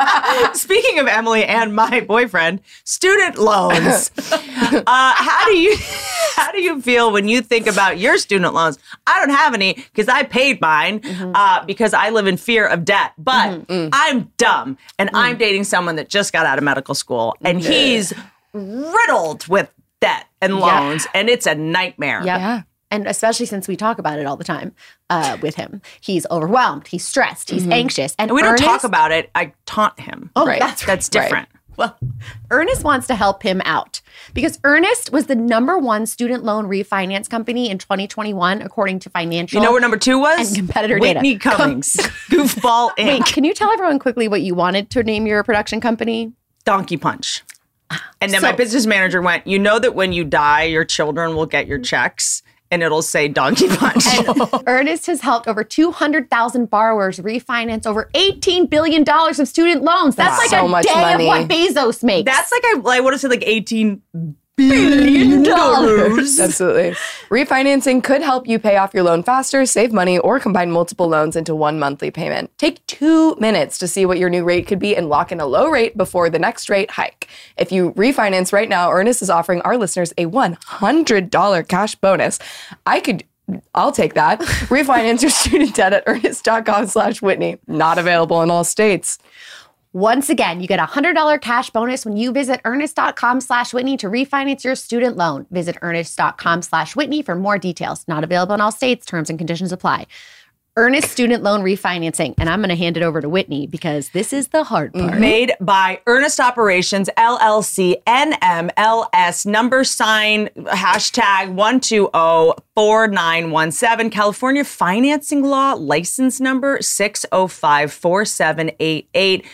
Speaking of Emily and my boyfriend, student loans. uh, how do you how do you feel when you think about your student loans? I don't have any because I paid mine mm-hmm. uh, because I live in fear of debt. But mm-hmm. mm. I'm dumb and I'm mm. dating someone that just got out of medical school and mm. he's riddled with debt and loans and it's a nightmare. Yep. Yeah. And especially since we talk about it all the time uh, with him, he's overwhelmed, he's stressed, he's anxious, and And we don't talk about it. I taunt him. Oh, Right. that's right. That's different. Well, Earnest wants to help him out because Earnest was the number one student loan refinance company in 2021, according to financial. You know where number two was? And competitor data. Whitney Cummings. Goofball Inc. Wait, can you tell everyone quickly what you wanted to name your production company? Donkey Punch. And then my business manager went, You know that when you die, your children will get your checks and it'll say Donkey Punch. Ernest has helped over 200,000 borrowers refinance over $18 billion of student loans. That's like So a much day money. of what Bezos makes. That's like, I, I want to say like 18 billion dollars. Absolutely. Refinancing could help you pay off your loan faster, save money, or combine multiple loans into one monthly payment. Take two minutes to see what your new rate could be and lock in a low rate before the next rate hike. If you refinance right now, Earnest is offering our listeners a $100 cash bonus. I could. I'll take that. Refinance your student debt at earnest.com slash Whitney. Not available in all states. Once again, you get a $100 cash bonus when you visit earnest.com slash Whitney to refinance your student loan. Visit earnest.com slash Whitney for more details. Not available in all states. Terms and conditions apply. Earnest student loan refinancing. And I'm going to hand it over to Whitney because this is the hard part. Made by Earnest Operations LLC NMLS number sign hashtag 1204917 California financing law license number 6054788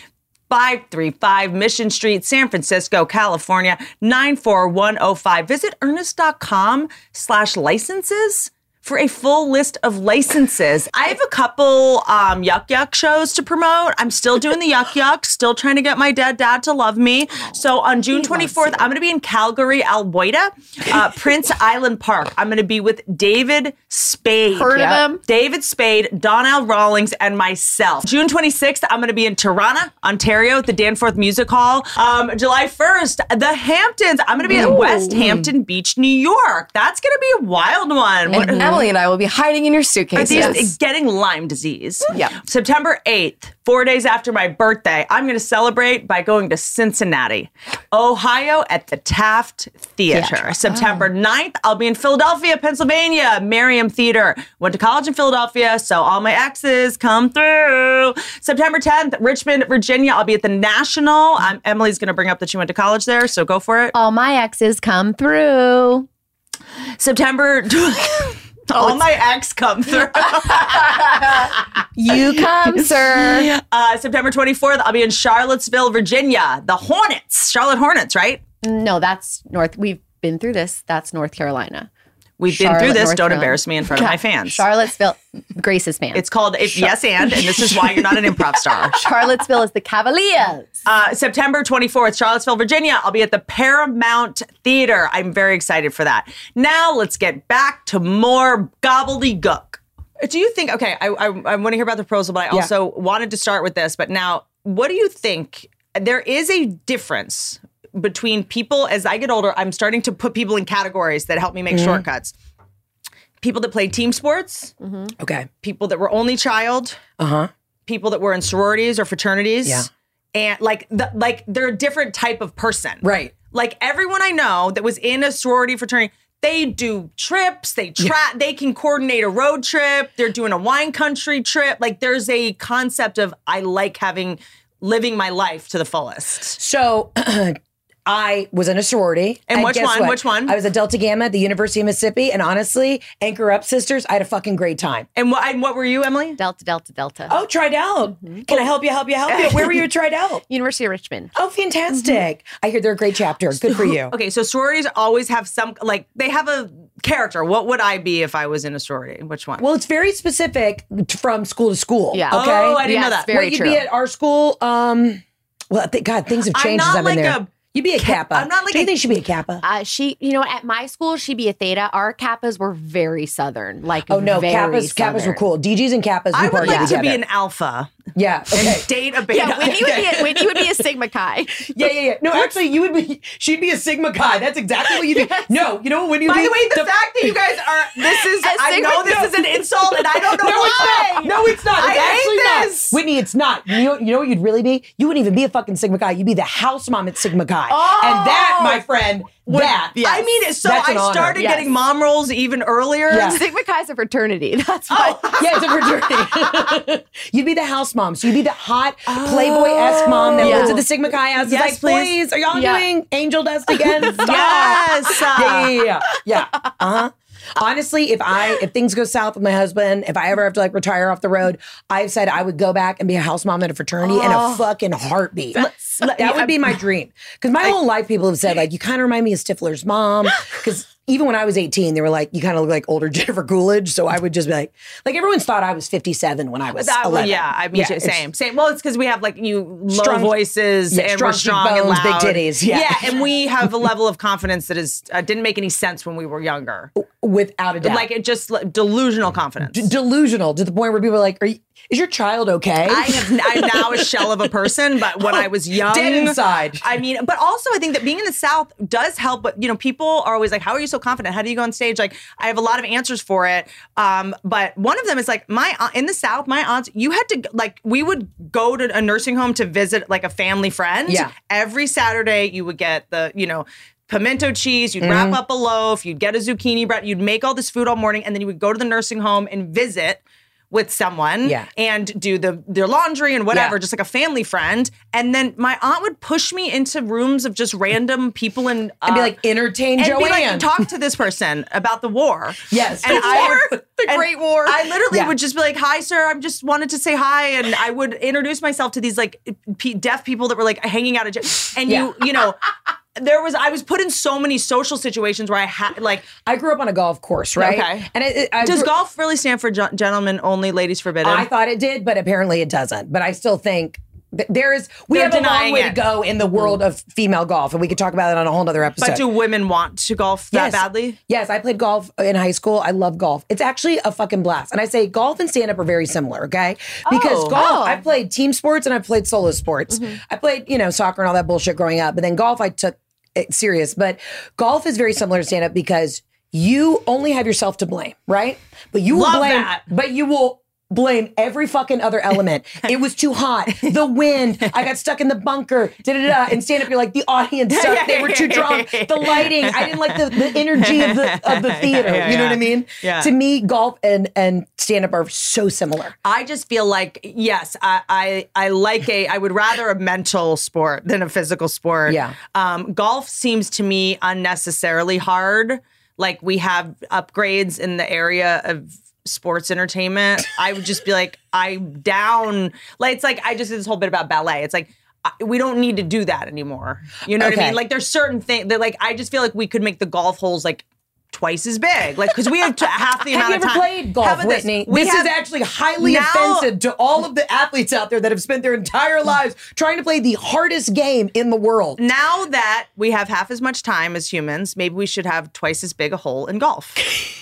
535 Mission Street, San Francisco, California, 94105. Visit earnest.com slash licenses for a full list of licenses. I have a couple um, Yuck Yuck shows to promote. I'm still doing the Yuck Yuck, still trying to get my dead dad to love me. So on June 24th, I'm going to be in Calgary, Alberta, uh, Prince Island Park. I'm going to be with David Spade. Heard of him? David Spade, Donnell Rawlings, and myself. June 26th, I'm going to be in Toronto, Ontario, at the Danforth Music Hall. Um, July 1st, the Hamptons. I'm going to be at West Hampton Beach, New York. That's going to be a wild one. What- And Emily and I will be hiding in your are suitcases. these getting Lyme disease? Yeah. September 8th, four days after my birthday, I'm going to celebrate by going to Cincinnati, Ohio at the Taft Theater. September 9th, I'll be in Philadelphia, Pennsylvania, Merriam Theater. Went to college in Philadelphia, so all my exes come through. September 10th, Richmond, Virginia, I'll be at the National. Um, Emily's going to bring up that she went to college there, so go for it. All my exes come through. September. all my ex come through. You come, sir. Uh, September 24th, I'll be in Charlottesville, Virginia. The Hornets, Charlotte Hornets, right? No, that's North. We've been through this. That's North Carolina. We've been through this. North Don't Carolina. embarrass me in front of my fans. Charlottesville, Grace's fan. It's called if, Yes and, and this is why you're not an improv star. Charlottesville is the Cavaliers. Uh, September 24th, Charlottesville, Virginia. I'll be at the Paramount Theater. I'm very excited for that. Now let's get back to more gobbledygook. Do you think? Okay, I, I, I want to hear about the proposal, but I also wanted to start with this. But now, what do you think? There is a difference between people. As I get older, I'm starting to put people in categories that help me make shortcuts. People that played team sports, Okay. people that were only child, Uh huh. people that were in sororities or fraternities. Yeah. And like the like they're a different type of person. Right. Like everyone I know that was in a sorority fraternity, they do trips, they tra- they can coordinate a road trip, they're doing a wine country trip. Like there's a concept of I like having living my life to the fullest. So I was in a sorority. And which guess one? what? Which one? I was at Delta Gamma at the University of Mississippi. And honestly, Anchor Up Sisters, I had a fucking great time. And what and what were you, Emily? Delta, Delta, Delta. Oh, tried out. Mm-hmm. Can I help you? Help you? Help you? Where were you at tried out? University of Richmond. Oh, fantastic. I hear they're a great chapter. Good for you. Okay, so sororities always have some like they have a character. What would I be if I was in a sorority? Which one? Well, it's very specific from school to school. Yeah. Okay. Oh, I didn't know that. very what, you'd true. be at our school. Um, well, th- God, things have I'm changed not since I've been like there. a You'd be a Kappa. I'm not like Do you a- think she'd be a Kappa? Uh, she, you know, at my school, she'd be a Theta. Our Kappas were very Southern. Like, oh no, very Kappas. Kappas were cool. DGs and Kappas. We I would partied like to be an alpha yeah. Okay. and date a beta. Yeah, Whitney would be a, Whitney would be a Sigma Chi. Yeah, yeah, yeah. No, actually, you would be. She'd be a Sigma Chi. That's exactly what you'd be. No, you know what? When you By be, the way, the, fact that you guys are this is As I Sigma- know this no. is an insult and I don't know No, why. it's not. No, it's not. It's I hate actually this. not. Whitney, it's not. You know, you know what you'd really be? You wouldn't even be a fucking Sigma Chi. You'd be the house mom at Sigma Chi. And that, my friend, that. I mean, so That's an I honor. started Yes. getting mom roles even earlier. Yeah. Sigma Chi's a fraternity. That's why. Yeah, it's a fraternity. you'd be the house mom. So you'd be the hot Playboy esque mom that Yeah. lives at the Sigma Chi house. It's Yes, like, please. please, are y'all Yeah. doing angel dust again? Stop. Yes. yeah, yeah, yeah, yeah. Uh huh. Honestly, if I if things go south with my husband, if I ever have to like retire off the road, I've said I would go back and be a house mom at a fraternity in a fucking heartbeat. that would be my dream. Because my whole life, people have said like you kind of remind me of Stifler's mom. Because even when I was 18, they were like, you kind of look like older Jennifer Coolidge. So I would just be like, like everyone's thought I was 57 when I was That, 11. yeah, I mean, it's- same, same. Well, it's because we have like you low Strong- voices Yeah, and strong we're strong and loud. big titties, yeah. and we have a level of confidence that is uh, didn't make any sense when we were younger. Without a doubt. Like it just like, delusional confidence. D- delusional to the point where people are like, are you, is your child okay? I have I'm now a shell of a person, but when I was young, Dead inside. I mean, but also I think that being in the South does help. But you know, people are always like, "How are you so confident? How do you go on stage?" Like, I have a lot of answers for it. Um, but one of them is like my aunt, in the South, my aunts, you had to like we would go to a nursing home to visit like a family friend. Yeah. Every Saturday, you would get the you know. Pimento cheese, you'd Mm-hmm. wrap up a loaf, you'd get a zucchini bread, you'd make all this food all morning, and then you would go to the nursing home and visit with someone Yeah. and do the their laundry and whatever, Yeah. just like a family friend. And then my aunt would push me into rooms of just random people and and be uh, like, entertain and Joanne. be like, talk to this person about the war. Yes. and The I war. would, The Great War. I literally Yeah. would just be like, "Hi, sir. I just wanted to say hi," and I would introduce myself to these like p- deaf people that were like hanging out at, and you, you know. There was I was put in so many social situations where I had like I grew up on a golf course, right? Okay. And it, it- I does grew- golf really stand for gen- gentlemen only, ladies forbidden? I thought it did, but apparently it doesn't. But I still think there is. We They're have a long way it. to go in the world of female golf, and we could talk about it on a whole other episode. but do women want to golf that Yes. badly? Yes, I played golf in high school. I love golf. It's actually a fucking blast. And I say golf and stand up are very similar, okay? Because Oh. golf, Oh. I played team sports and I played solo sports. Mm-hmm. I played, you know, soccer and all that bullshit growing up. But then golf, I took Eh, serious. But golf is very similar to stand up because you only have yourself to blame, right? But you will Love blame, that. but you will blame every fucking other element. it was too hot, the wind, I got stuck in the bunker, da da da. And stand up, you're like the audience sucked, they were too drunk, the lighting, I didn't like the, the energy of the of the theater. Yeah, you know yeah. what I mean? Yeah. To me, golf and and stand up are so similar. I just feel like yes, I, I I like a I would rather a mental sport than a physical sport. Yeah. Um, golf seems to me unnecessarily hard. Like we have upgrades in the area of sports entertainment. I would just be like, I'm down. Like it's like I just did this whole bit about ballet. It's like. I- We don't need to do that anymore. You know what I mean? Like there's certain things that like I just feel like we could make the golf holes like twice as big. Like because we have t- half the Have amount you of ever time. played golf, this? Whitney? We this have- is actually highly Now- offensive to all of the athletes out there that have spent their entire lives trying to play the hardest game in the world. now that we have half as much time as humans, maybe we should have twice as big a hole in golf.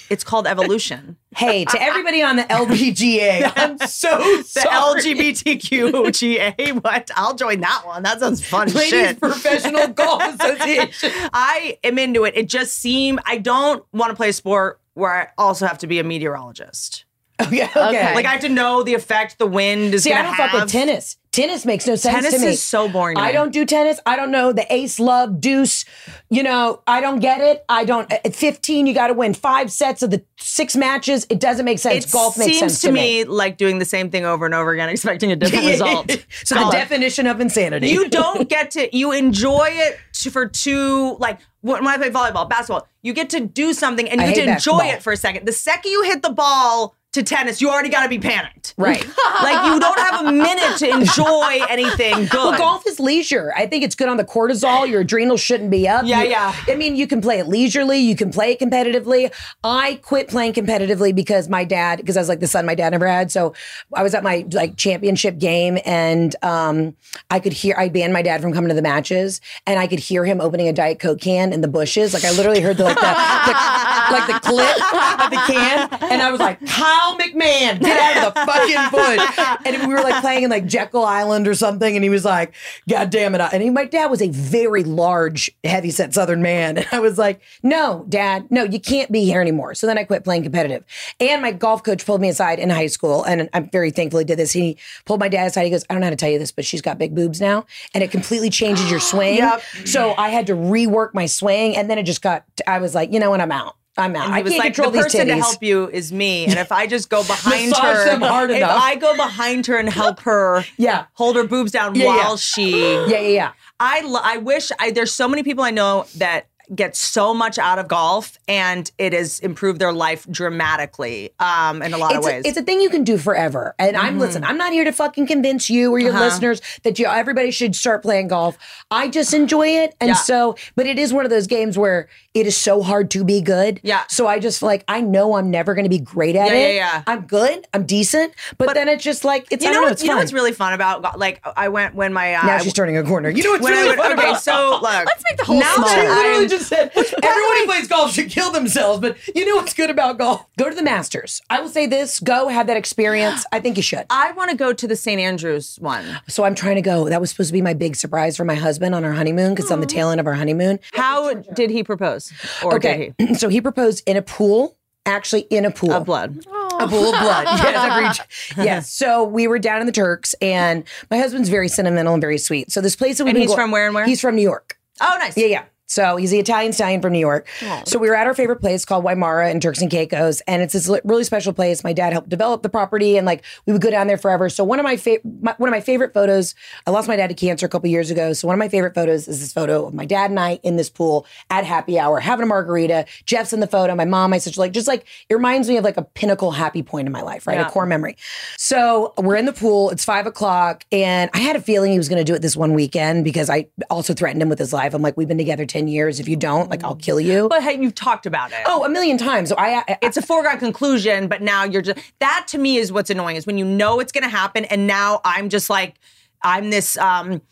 It's called evolution. Hey, to everybody on the LPGA, I'm so sorry. The. LGBTQGA. What? I'll join that one. That sounds fun. Ladies shit. Professional Golf Association. I am into it. It just seemed I don't want to play a sport where I also have to be a meteorologist. Okay, okay. Like I have to know the effect the wind is See, I don't have. fuck with tennis. Tennis makes no sense Tennis to me. Tennis is so boring I don't do tennis. I don't know the ace, love, deuce. You know, I don't get it. I don't. Uh, at 15, you got to win five sets of the six matches. It doesn't make sense. It Golf makes seems sense to me like doing the same thing over and over again, expecting a different result. so the definition of insanity. you don't get to you enjoy it for two like when when I play volleyball, basketball, you get to do something and you I get to enjoy basketball. it for a second. The second you hit the ball to tennis, you already got to be panicked. Right. like you don't have a minute to enjoy anything good. Well, golf is leisure. I think it's good on the cortisol. Your adrenals shouldn't be up. Yeah, You- yeah. I mean, you can play it leisurely. You can play it competitively. I quit playing competitively because my dad, because I was like the son my dad never had. So I was at my like championship game, and um, I could hear. I banned my dad from coming to the matches, and I could hear him opening a diet coke can in the bushes. Like I literally heard the like the, the like the clip of the can, and I was like, Kyle McMahan, get out of the fucking bush. And we were like playing in like Jekyll Island or something, and he was like, God damn it. And he, my dad was a very large, heavyset Southern man. And I was like, No, dad, no, you can't be here anymore. So then I quit playing competitive. And my golf coach pulled me aside in high school, and I'm very thankful he did this. He pulled my dad aside. He goes, I don't know how to tell you this, but she's got big boobs now, and it completely changes your swing. Yep. So I had to rework my swing, and then it just got, I was like, you know what, I'm out. I'm out. And I he was like, the person to help you is me, and if I just go behind her, if enough. I go behind her and help her, Yeah. hold her boobs down Yeah, while yeah. she, Yeah, yeah, yeah. I lo- I wish I there's so many people I know that get so much out of golf and it has improved their life dramatically um in a lot it's of ways. Mm-hmm. it's a thing you can do forever. And I'm listen, I'm not here to fucking convince you or your Uh-huh. listeners that you everybody should start playing golf. I just enjoy it. And Yeah. so, but it is one of those games where it is so hard to be good. Yeah. So I just like I know I'm never gonna be great at Yeah, it. yeah, yeah. I'm good, I'm decent, but, then it's just like it's you know, know, what, it's you know what's really fun about like I went when my uh, now she's turning a corner. You know what's really went- fun okay, about so look, Let's make the whole now. She literally I'm- just said everyone who plays golf should kill themselves, but you know what's good about golf? Go to the Masters. I will say this: go have that experience. I think you should. I want to go to the St. Andrews one. So I'm trying to go. That was supposed to be my big surprise for my husband on our honeymoon because on the tail end of our honeymoon. How did he propose? Or Okay, did so he proposed in a pool, actually in a pool? Of blood. a pool of blood. yes, yes. So we were down in the Turks, and my husband's very sentimental and very sweet. So this place that we've And been he's go- from where and where? He's from New York. Oh, nice. Yeah, yeah. So he's the Italian stallion from New York. So we were at our favorite place called Wymara in Turks and Caicos, and it's this li- really special place. My dad helped develop the property, and like we would go down there forever. So one of my, fa- my one of my favorite photos. I lost my dad to cancer a couple years ago. So one of my favorite photos is this photo of my dad and I in this pool at happy hour having a margarita. Jeff's in the photo. My mom, my sister, like just like it reminds me of like a pinnacle happy point in my life, right? Yeah. A core memory. So we're in the pool. It's five o'clock, and I had a feeling he was going to do it this one weekend because I also threatened him with his life. I'm like, we've been together ten years. If you don't, like, I'll kill you. But hey, you've talked about it. oh, a million times. So I, I it's a foregone conclusion, but now you're just that to me is what's annoying is when you know it's going to happen, and now I'm just like I'm this. um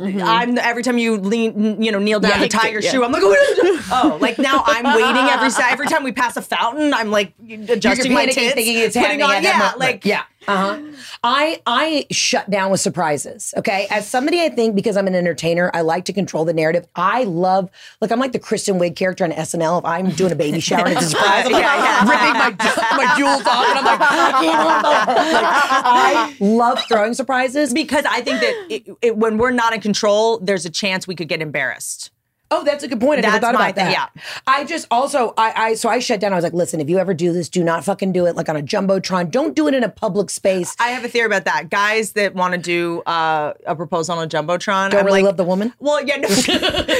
I'm every time you lean, you know, kneel down Yeah, to tie your yeah. shoe. I'm like, oh, like now I'm waiting every every time we pass a fountain. I'm like adjusting my tits, thinking it's putting on, yeah, moment. like yeah. Uh-huh. I I shut down with surprises. Okay. As somebody I think because I'm an entertainer, I like to control the narrative. I love like I'm like the Kristen Wiig character on SNL. If I'm doing a baby shower and it's a surprise, I'm like Yeah, yeah. ripping my my jewels off and I'm like, I can't help it. Like, I love throwing surprises. because I think that it, it, when we're not in control, there's a chance we could get embarrassed. Oh, that's a good point. I never That's thought my about that. yeah. I just also I I so I shut down. I was like, listen, if you ever do this, do not fucking do it like on a jumbotron. Don't do it in a public space. I have a theory about that. Guys that want to do uh, a proposal on a jumbotron, Don't I'm really like, love the woman. Well, yeah, no,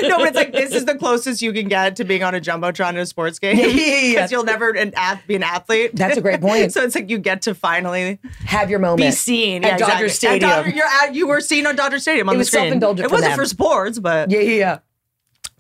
no, but it's like this is the closest you can get to being on a jumbotron in a sports game. Yeah, yeah, yeah. Because you'll never an ath- be an athlete. That's a great point. so it's like you get to finally Have your moment. be seen at yeah, Dodger exactly. Stadium. At Dodger- you're at, you were seen on Dodger Stadium on It the was screen. self-indulgent It for wasn't them. for sports, but Yeah, yeah, yeah.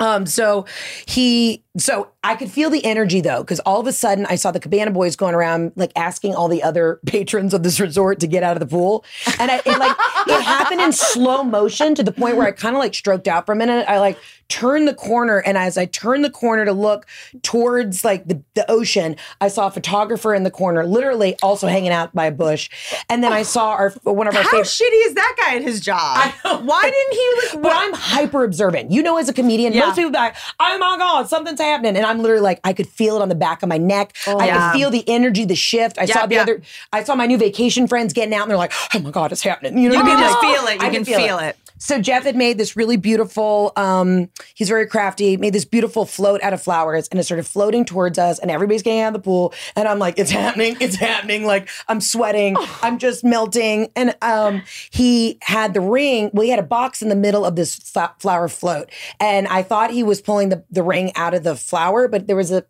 Um, so he, so I could feel the energy though, because all of a sudden I saw the Cabana Boys going around like asking all the other patrons of this resort to get out of the pool, and I, it like it happened in slow motion to the point where I kind of like stroked out for a minute. I like turned the corner, and as I turned the corner to look towards like the, the ocean, I saw a photographer in the corner, literally also hanging out by a bush, and then I oh, saw our one of our how favorite. shitty is that guy at his job? Why didn't he? Like, But I'm hyper observant. You know, as a comedian, Yeah. most people be like, oh my God, something's happening. And I'm literally like, I could feel it on the back of my neck. Oh, I Yeah. could feel the energy, the shift. I saw the other, I saw my new vacation friends getting out and they're like, oh my God, it's happening. You know You what I can mean? just Like, feel it. You I can feel it. So Jeff had made this really beautiful, um, he's very crafty, made this beautiful float out of flowers and it started floating towards us and everybody's getting out of the pool. And I'm like, it's happening, it's happening. Like I'm sweating, I'm just melting. And um, he had the ring, well, he had a box in the middle of this flower float. And I thought he was pulling the, the ring out of the flower, but there was a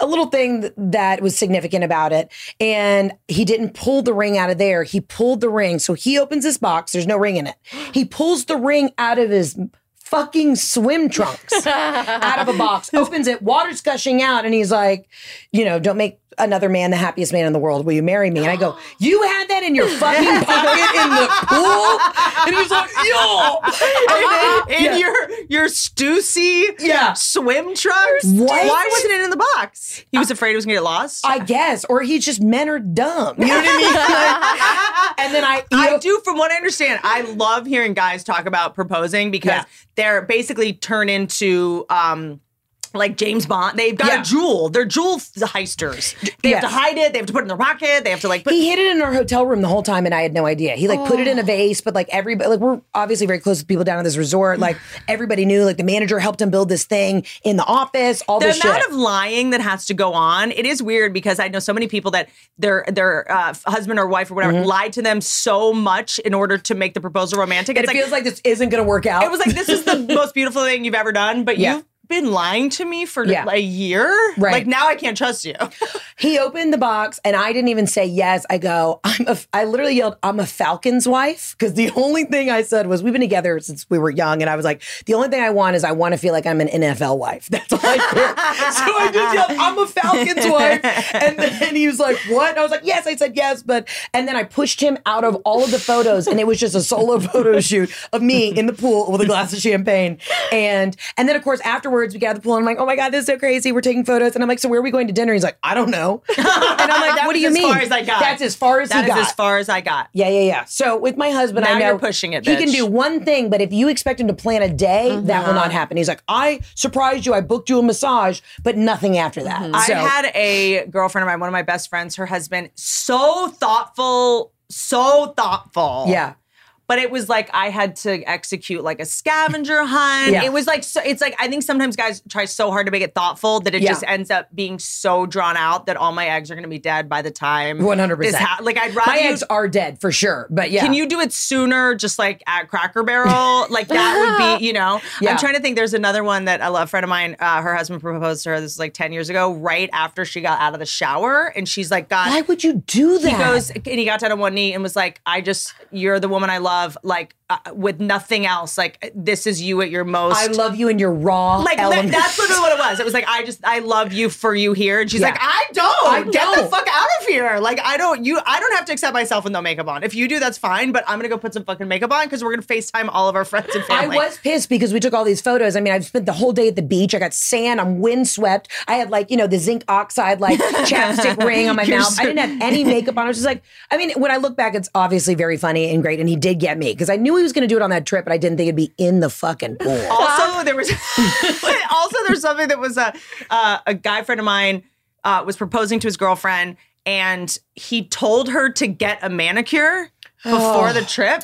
a little thing that was significant about it. And he didn't pull the ring out of there. He pulled the ring. So he opens his box. There's no ring in it. He pulls the ring out of his fucking swim trunks out of a box, opens it, water's gushing out. And he's like, you know, don't make another man the happiest man in the world. Will you marry me? And I go, you had that in your fucking pocket in the pool? And he's like, yo. And then- in yeah. your your Stussy Yeah. swim trunks? What? Why wasn't it in the box? He was afraid it was gonna get lost. I guess, or he's just men are dumb. You know what I mean? Like, and then I, I know- do, from what I understand, I love hearing guys talk about proposing because Yeah. they're basically turn into um like James Bond. They've got Yeah. a jewel. They're jewel heisters. They have to hide it. They have to put it in their pocket. They have to like put. He hid it in our hotel room the whole time, and I had no idea. He like put it in a vase, but like everybody, like we're obviously very close with people down at this resort. Like everybody knew, like the manager helped him build this thing in the office. All the amount shit. of lying that has to go on, it is weird because I know so many people that their their uh, husband or wife or whatever lied to them so much in order to make the proposal romantic. it feels like this isn't going to work out. it was like this is the most beautiful thing you've ever done, but Yeah. you've been lying to me for Yeah. a year. Right. Like now I can't trust you. He opened the box and I didn't even say yes. I go, I'm a, I literally yelled, I'm a Falcon's wife. Cause the only thing I said was, we've been together since we were young. And I was like, the only thing I want is I want to feel like I'm an NFL wife. That's all I did. so I just yelled, I'm a Falcon's wife. And then he was like, what? And I was like, yes, I said yes. But, and then I pushed him out of all of the photos and it was just a solo photo shoot of me in the pool with a glass of champagne. And, and then of course, afterwards we got the pool and I'm like, oh my God, this is so crazy. We're taking photos. And I'm like, so where are we going to dinner? He's like, I don't know. And I'm like, what do you as mean? far as I got. That's as far as That he is got. as far as I got. yeah, yeah, yeah. So with my husband, I Now know you're pushing it, He can do one thing, but if you expect him to plan a day, that will uh-huh. not happen. He's like, I surprised you. I booked you a massage, but nothing after that. Mm-hmm. So, I had a girlfriend of mine, one of my best friends, her husband, so thoughtful, so thoughtful. yeah. But it was like I had to execute like a scavenger hunt. Yeah. It was like so, it's like I think sometimes guys try so hard to make it thoughtful that it Yeah. just ends up being so drawn out that all my eggs are going to be dead by the time One hundred percent. like I'd rather My you- eggs are dead for sure, but yeah. Can you do it sooner, just like at Cracker Barrel? like that would be, you know. Yeah. I'm trying to think. There's another one that a love friend of mine. Uh, her husband proposed to her. This was like ten years ago, right after she got out of the shower, and she's like, "God, Why would you do that? he goes and he got down on one knee and was like, "I just, you're the woman I love. Like uh, with nothing else. Like this is you at your most. I love you in your raw Like element. that's literally what it was. It was like I just I love you for you here, and she's Yeah. like I don't. I Get the don't. fuck out of here. Like I don't. You I don't have to accept myself with no makeup on. If you do, that's fine. But I'm gonna go put some fucking makeup on because we're gonna Facetime all of our friends and family. I was pissed because we took all these photos. I mean, I've spent the whole day at the beach. I got sand. I'm windswept. I had like, you know, the zinc oxide like chapstick ring on my You're mouth. so- I didn't have any makeup on. I was just like, I mean, when I look back, it's obviously very funny and great. And he did get me because I knew he was going to do it on that trip, but I didn't think it'd be in the fucking pool. also there was also there's something that was a uh, a guy friend of mine uh, was proposing to his girlfriend and he told her to get a manicure before the trip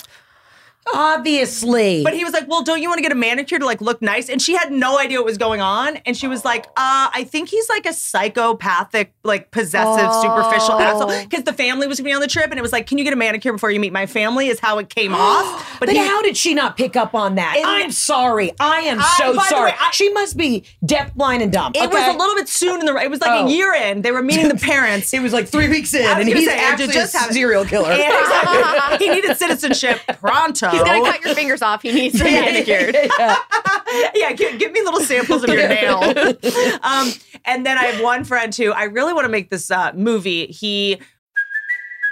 Obviously. but he was like well don't you want to get a manicure to like look nice and she had no idea what was going on and she was like uh i think he's like a psychopathic like possessive superficial asshole because the family was gonna be on the trip and it was like can you get a manicure before you meet my family is how it came off but he- how did she not pick up on that? And- I'm sorry. I am I- so sorry. way, I- she must be deaf, blind, and dumb. It was a little bit soon in the. It was like Oh. a year in. They were meeting the parents. It was like three weeks in, and he's say, actually just a serial killer. Exactly. he needed citizenship pronto. He's gonna cut your fingers off. He needs to be Yeah. manicured. yeah, give, give me little samples of your nail. um, and then I have one friend who I really want to make this uh, movie. He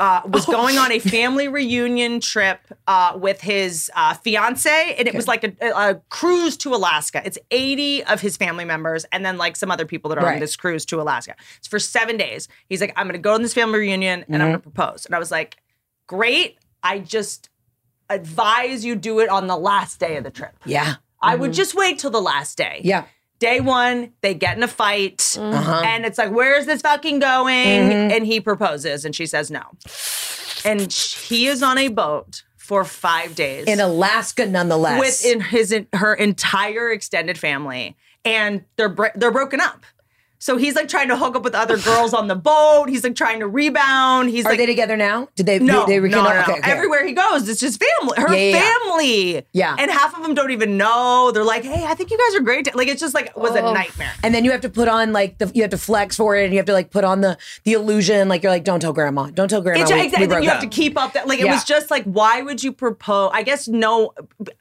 Uh, was going on a family reunion trip uh, with his uh, fiance, and it was like a, a cruise to Alaska. It's 80 of his family members, and then like some other people that are on this cruise to Alaska. It's for seven days. He's like, I'm going to go on this family reunion, and I'm going to propose. And I was like, great. I just advise you do it on the last day of the trip. yeah. I would just wait till the last day. Yeah. Day one, they get in a fight, Uh-huh. and it's like, "Where's this fucking going?" Mm-hmm. And he proposes, and she says no. And he is on a boat for five days In Alaska, nonetheless. with in his her entire extended family, and they're they're broken up. So he's like trying to hook up with other girls on the boat. He's like trying to rebound. He's Are like, they together now? Did they? no, they, they no, no, no. Okay, okay. Everywhere he goes, it's just family. Her Yeah, yeah, yeah. family. Yeah. And half of them don't even know. They're like, hey, I think you guys are great. Like, it's just like, it was a oh. nightmare. And then you have to put on like the you have to flex for it, and you have to like put on the the illusion. Like you're like, don't tell grandma, don't tell grandma. It's, we, we exactly. broke You up. have to keep up that. Like, it was just like, why would you propose? I guess no,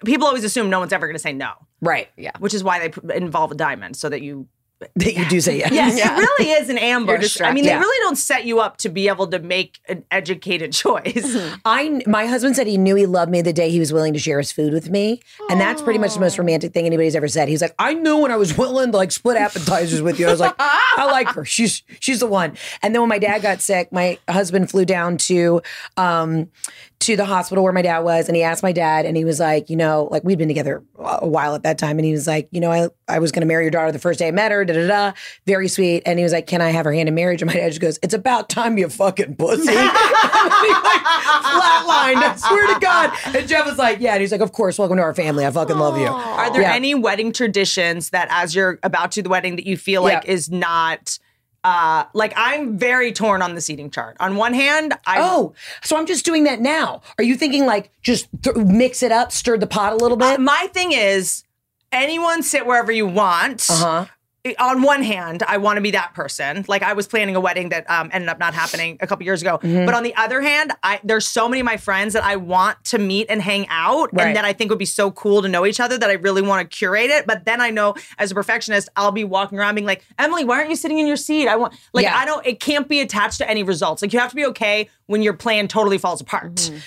people always assume no one's ever going to say no, right. Yeah. which is why they pr- involve a diamond so that you. That you do say yes. Yes, it really is an ambush. I mean, they Yeah. really don't set you up to be able to make an educated choice. I my husband said he knew he loved me the day he was willing to share his food with me, and that's pretty much the most romantic thing anybody's ever said. He's like, I knew when I was willing to like split appetizers with you. I was like, I like her. She's she's the one. And then when my dad got sick, my husband flew down to um to the hospital where my dad was, and he asked my dad, and he was like, you know, like we'd been together a while at that time, and he was like, you know, I I was going to marry your daughter the first day I met her, da da da, very sweet, and he was like, can I have her hand in marriage? And my dad just goes, it's about time you fucking pussy. He like flatlined. I swear to God. And Jeff was like, yeah. And he's like, of course, welcome to our family. I fucking love you. Are there Yeah. any wedding traditions that, as you're about to the wedding, that you feel like Yeah. is not? Uh, like I'm very torn on the seating chart. On one hand, I Oh, so I'm just doing that now. Are you thinking like just th- mix it up, stir the pot a little bit? Uh, my thing is, anyone sit wherever you want. Uh huh. On one hand, I want to be that person. Like I was planning a wedding that um, ended up not happening a couple years ago. Mm-hmm. But on the other hand, I there's so many of my friends that I want to meet and hang out, Right. and that I think would be so cool to know each other that I really want to curate it. But then I know as a perfectionist, I'll be walking around being like, Emily, why aren't you sitting in your seat? I want like Yeah. I don't. It can't be attached to any results. Like you have to be okay when your plan totally falls apart. Mm-hmm.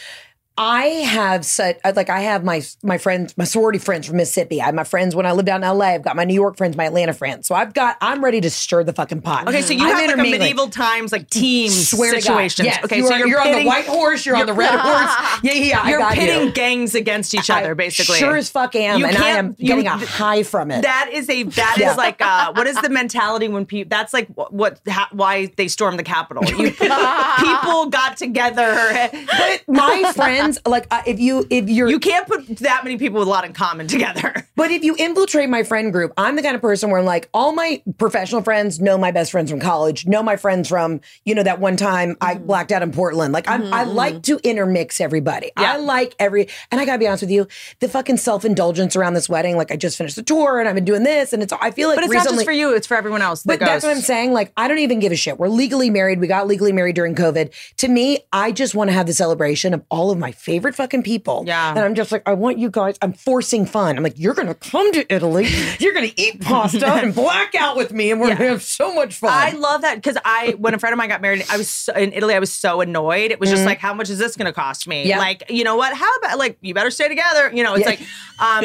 I have such like I have my my friends, my sorority friends from Mississippi. I have my friends when I lived out in LA. I've got my New York friends, my Atlanta friends. So I've got I'm ready to stir the fucking pot. Okay, so you I'm have like a medieval times like team Swear God. situations. Yes, okay, you so are- you're, you're on the white horse, you're on the red horse. Yeah, yeah, yeah, You're got you. pitting gangs against each other, I basically. Sure as fuck am, You and I am you- getting a high from it. That is a that is Yeah. like uh what is the mentality when people that's like what, ha, why they stormed the Capitol. You, people got together. but my friends, like uh, if you if you're you can't put that many people with a lot in common together. But if you infiltrate my friend group, I'm the kind of person where I'm like, all my professional friends know my best friends from college, know my friends from, you know, that one time I Mm-hmm. blacked out in Portland. Like I'm, I like to intermix everybody. I like every, and I gotta be honest with you, the fucking self indulgence around this wedding. Like I just finished the tour and I've been doing this, and it's. I feel like But it's recently, not just for you; it's for everyone else. That But that's what I'm saying. Like, I don't even give a shit. We're legally married. We got legally married during COVID. To me, I just want to have the celebration of all of my favorite fucking people. Yeah. And I'm just like, I want you guys, I'm forcing fun. I'm like, you're going to come to Italy. You're going to eat pasta and black out with me, and we're going to have so much fun. I love that because I, when a friend of mine got married, I was so, in Italy. I was so annoyed. It was just Mhm. like, how much is this going to cost me? Yeah. Like, you know what? How about like you better stay together? You know, it's Yeah. like,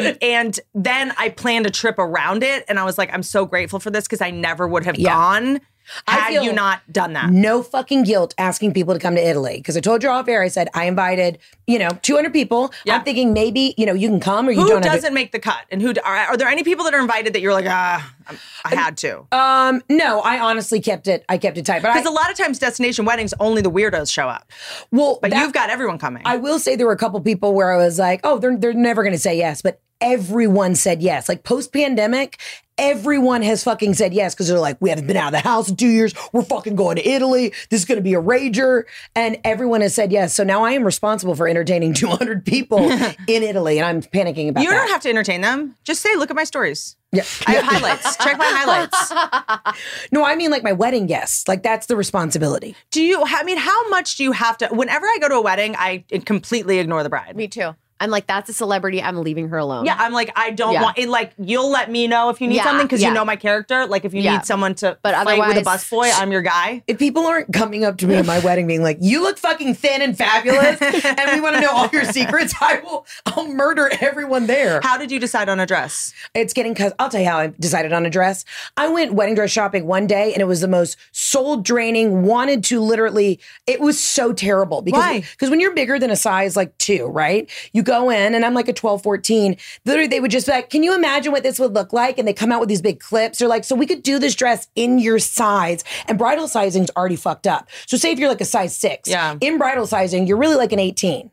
um, and then I planned a trip around it, and I was like, I'm so grateful for this because I never would have gone had feel you not done that. No fucking guilt asking people to come to Italy. Because I told you off air, I said, I invited, you know, 200 people. I'm thinking maybe, you know, you can come or you Who don't to- doesn't make the cut, and who are, are there any people that are invited that you're like, ah, I'm- I had to? Um, no, I honestly kept it. I kept it tight, but Because a lot of times, destination weddings only the weirdos show up. Well, but that- you've got everyone coming. I will say there were a couple people where I was like, oh, they're they're never going to say yes, but everyone said yes. Like post pandemic, everyone has fucking said yes because they're like, we haven't been out of the house in two years. We're fucking going to Italy. This is going to be a rager, and everyone has said yes. So now I am responsible for entertaining 200 people in Italy, and I'm panicking about you that. don't have to entertain them. Just say, look at my stories. Yeah. I have highlights. Check my highlights. no, I mean like my wedding guests. Like that's the responsibility. Do you? I mean, how much do you have to? Whenever I go to a wedding, I completely ignore the bride. Me too. I'm like, that's a celebrity. I'm leaving her alone. Yeah, I'm like, I don't Yeah. want it. Like, you'll let me know if you need Yeah, something because yeah. you know my character. Like, if you Yeah. need someone to But fight with a otherwise- busboy, I'm your guy. If people aren't coming up to me at my wedding being like, "You look fucking thin and fabulous," and we want to know all your secrets, I will. I'll murder everyone there. How did you decide on a dress? It's getting cause I'll tell you how I decided on a dress. I went wedding dress shopping one day and it was the most soul draining, wanted to literally, it was so terrible because Why? because when you're bigger than a size like two, right? You go in and I'm like a 12, 14. Literally, they would just be like, Can you imagine what this would look like? And they come out with these big clips. They're like, So we could do this dress in your size. And bridal sizing's already fucked up. So say if you're like a size six, Yeah. in bridal sizing, you're really like an 18.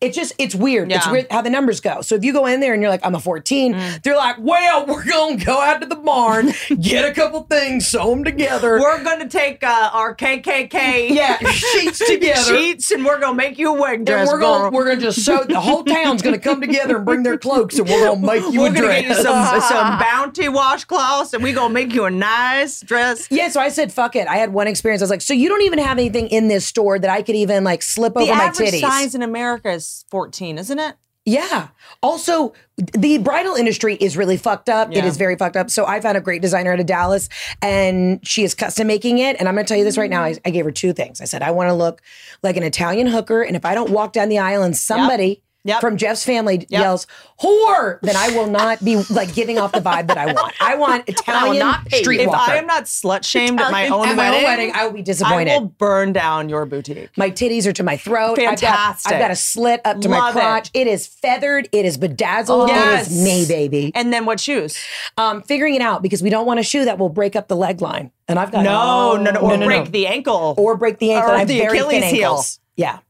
It's just, it's weird. It's weird how the numbers go. So if you go in there and you're like, I'm a 14, Mm. they're like, well, we're going to go out to the barn, get a couple things, sew them together. We're gonna take uh, our KKK yeah, sheets together. sheets, and we're gonna make you a wig dress. and we're gonna girl. we're gonna just sew the whole town's gonna come together and bring their cloaks and we're gonna make you We're a gonna dress. get you some some bounty washcloths, and we gonna make you a nice dress. yeah, so I said, fuck it. I had one experience. I was like, so you don't even have anything in this store that I could even like slip The over my titties. The average size in America is 14, isn't it? Yeah. Also, the bridal industry is really fucked up. It Yeah. is very fucked up. So I found a great designer out of Dallas and she is custom making it. And I'm going to tell you this right now. I, mm. I gave her two things. I said, I want to look like an Italian hooker. And if I don't walk down the aisle and somebody Yep. From Jeff's family yells, whore, then I will not be like giving off the vibe that I want. I want Italian not streetwalker. If I am not slut shamed at my own at my wedding, wedding, I will be disappointed. I will burn down your boutique. My titties are to my throat. I've got, Fantastic. I've got a slit up to my Love it. crotch. it is feathered. It is bedazzled. Yes. It is me, baby. And then what shoes? Um, figuring it out because we don't want a shoe that will break up the leg line. And I've got No, no, no, or no, break the ankle. or break the ankle. Or I the very Achilles thin heel. Yeah.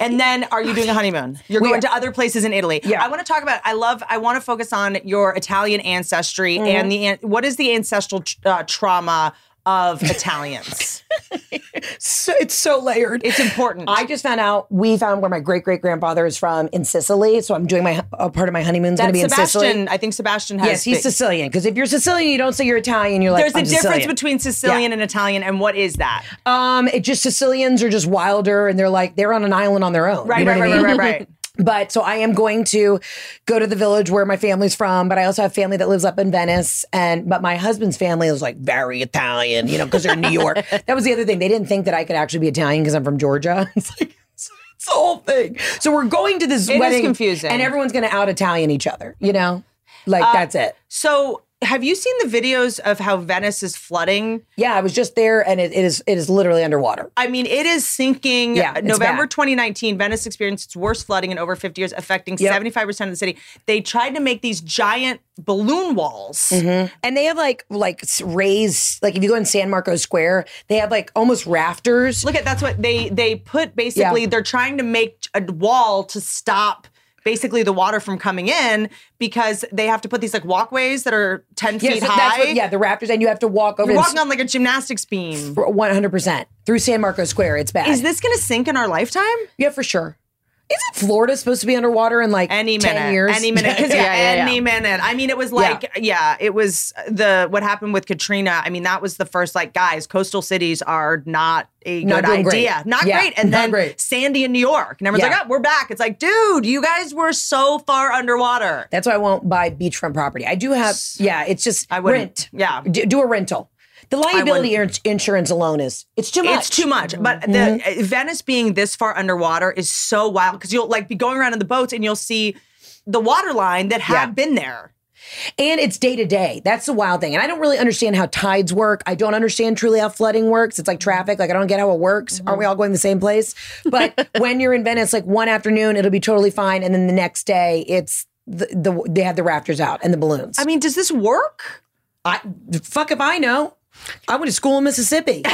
And then are you doing a honeymoon? You're We going to other places in Italy. Yeah. I want to talk about I love I want to focus on your Italian ancestry Mm-hmm. and the what is the ancestral uh, trauma of Italians? So, it's so layered. it's important. I just found out we found where my great great grandfather is from in Sicily. So I'm doing my a part of my honeymoon's going to That's be in Sicily. I think Sebastian has Yes, he's big- Sicilian. Because if you're Sicilian, you don't say you're Italian. You're like There's a I'm difference Sicilian. between Sicilian and Italian, and what is that? Um, it just Sicilians are just wilder, and they're like they're on an island on their own. Right, You know right, what I right, right, right, right. But so I am going to go to the village where my family's from, but I also have family that lives up in Venice. And but my husband's family is like very Italian, you know, because they're in New York. that was the other thing. They didn't think that I could actually be Italian because I'm from Georgia. It's like it's the whole thing. So we're going to this It wedding, confusing. and everyone's going to out Italian each other. You know, like Uh, that's it. So, have you seen the videos of how Venice is flooding? Yeah, I was just there, and it, it is it is literally underwater. I mean, it is sinking. Yeah, November bad. 2019, Venice experienced its worst flooding in over 50 years, affecting Yep. 75% of the city. They tried to make these giant balloon walls. Mhm. And they have like like raised like if you go in San Marcos Square, they have like almost rafters. Look at that's what they they put basically. Yeah. They're trying to make a wall to stop basically the water from coming in because they have to put these like walkways that are 10 Yeah, feet so high. what, yeah, the rafters, and you have to walk over. You're walking on like a gymnastics beam. one hundred percent through San Marcos Square. It's bad. Is this going to sink in our lifetime? Yeah, for sure. Isn't Florida supposed to be underwater in like Any 10 minute, years? any minute, because yeah, Yeah, yeah, yeah. any minute. I mean, it was like, yeah. it was the what happened with Katrina. I mean, that was the first like, guys, coastal cities are not a Not good doing great. idea, not Yeah, great. And not then great. Sandy in New York, and everyone's Yeah. like, oh, we're back. It's like, dude, you guys were so far underwater. That's why I won't buy beachfront property. I do have, yeah, it's just I wouldn't. rent. Yeah. D- do a rental. The liability ins- insurance alone is it's too much. Mm-hmm. It's too much. But the uh, Venice being this far underwater is so wild because you'll like be going around in the boats and you'll see the water line that have Yeah. been there. And it's day to day. That's the wild thing. And I don't really understand how tides work. I don't understand truly how flooding works. It's like traffic. Like I don't get how it works. Aren't we all going the same place? But when you're in Venice, like one afternoon, it'll be totally fine. And then the next day, it's the, the they have the rafters out and the balloons. I mean, does this work? I fuck if I know. I went to school in Mississippi.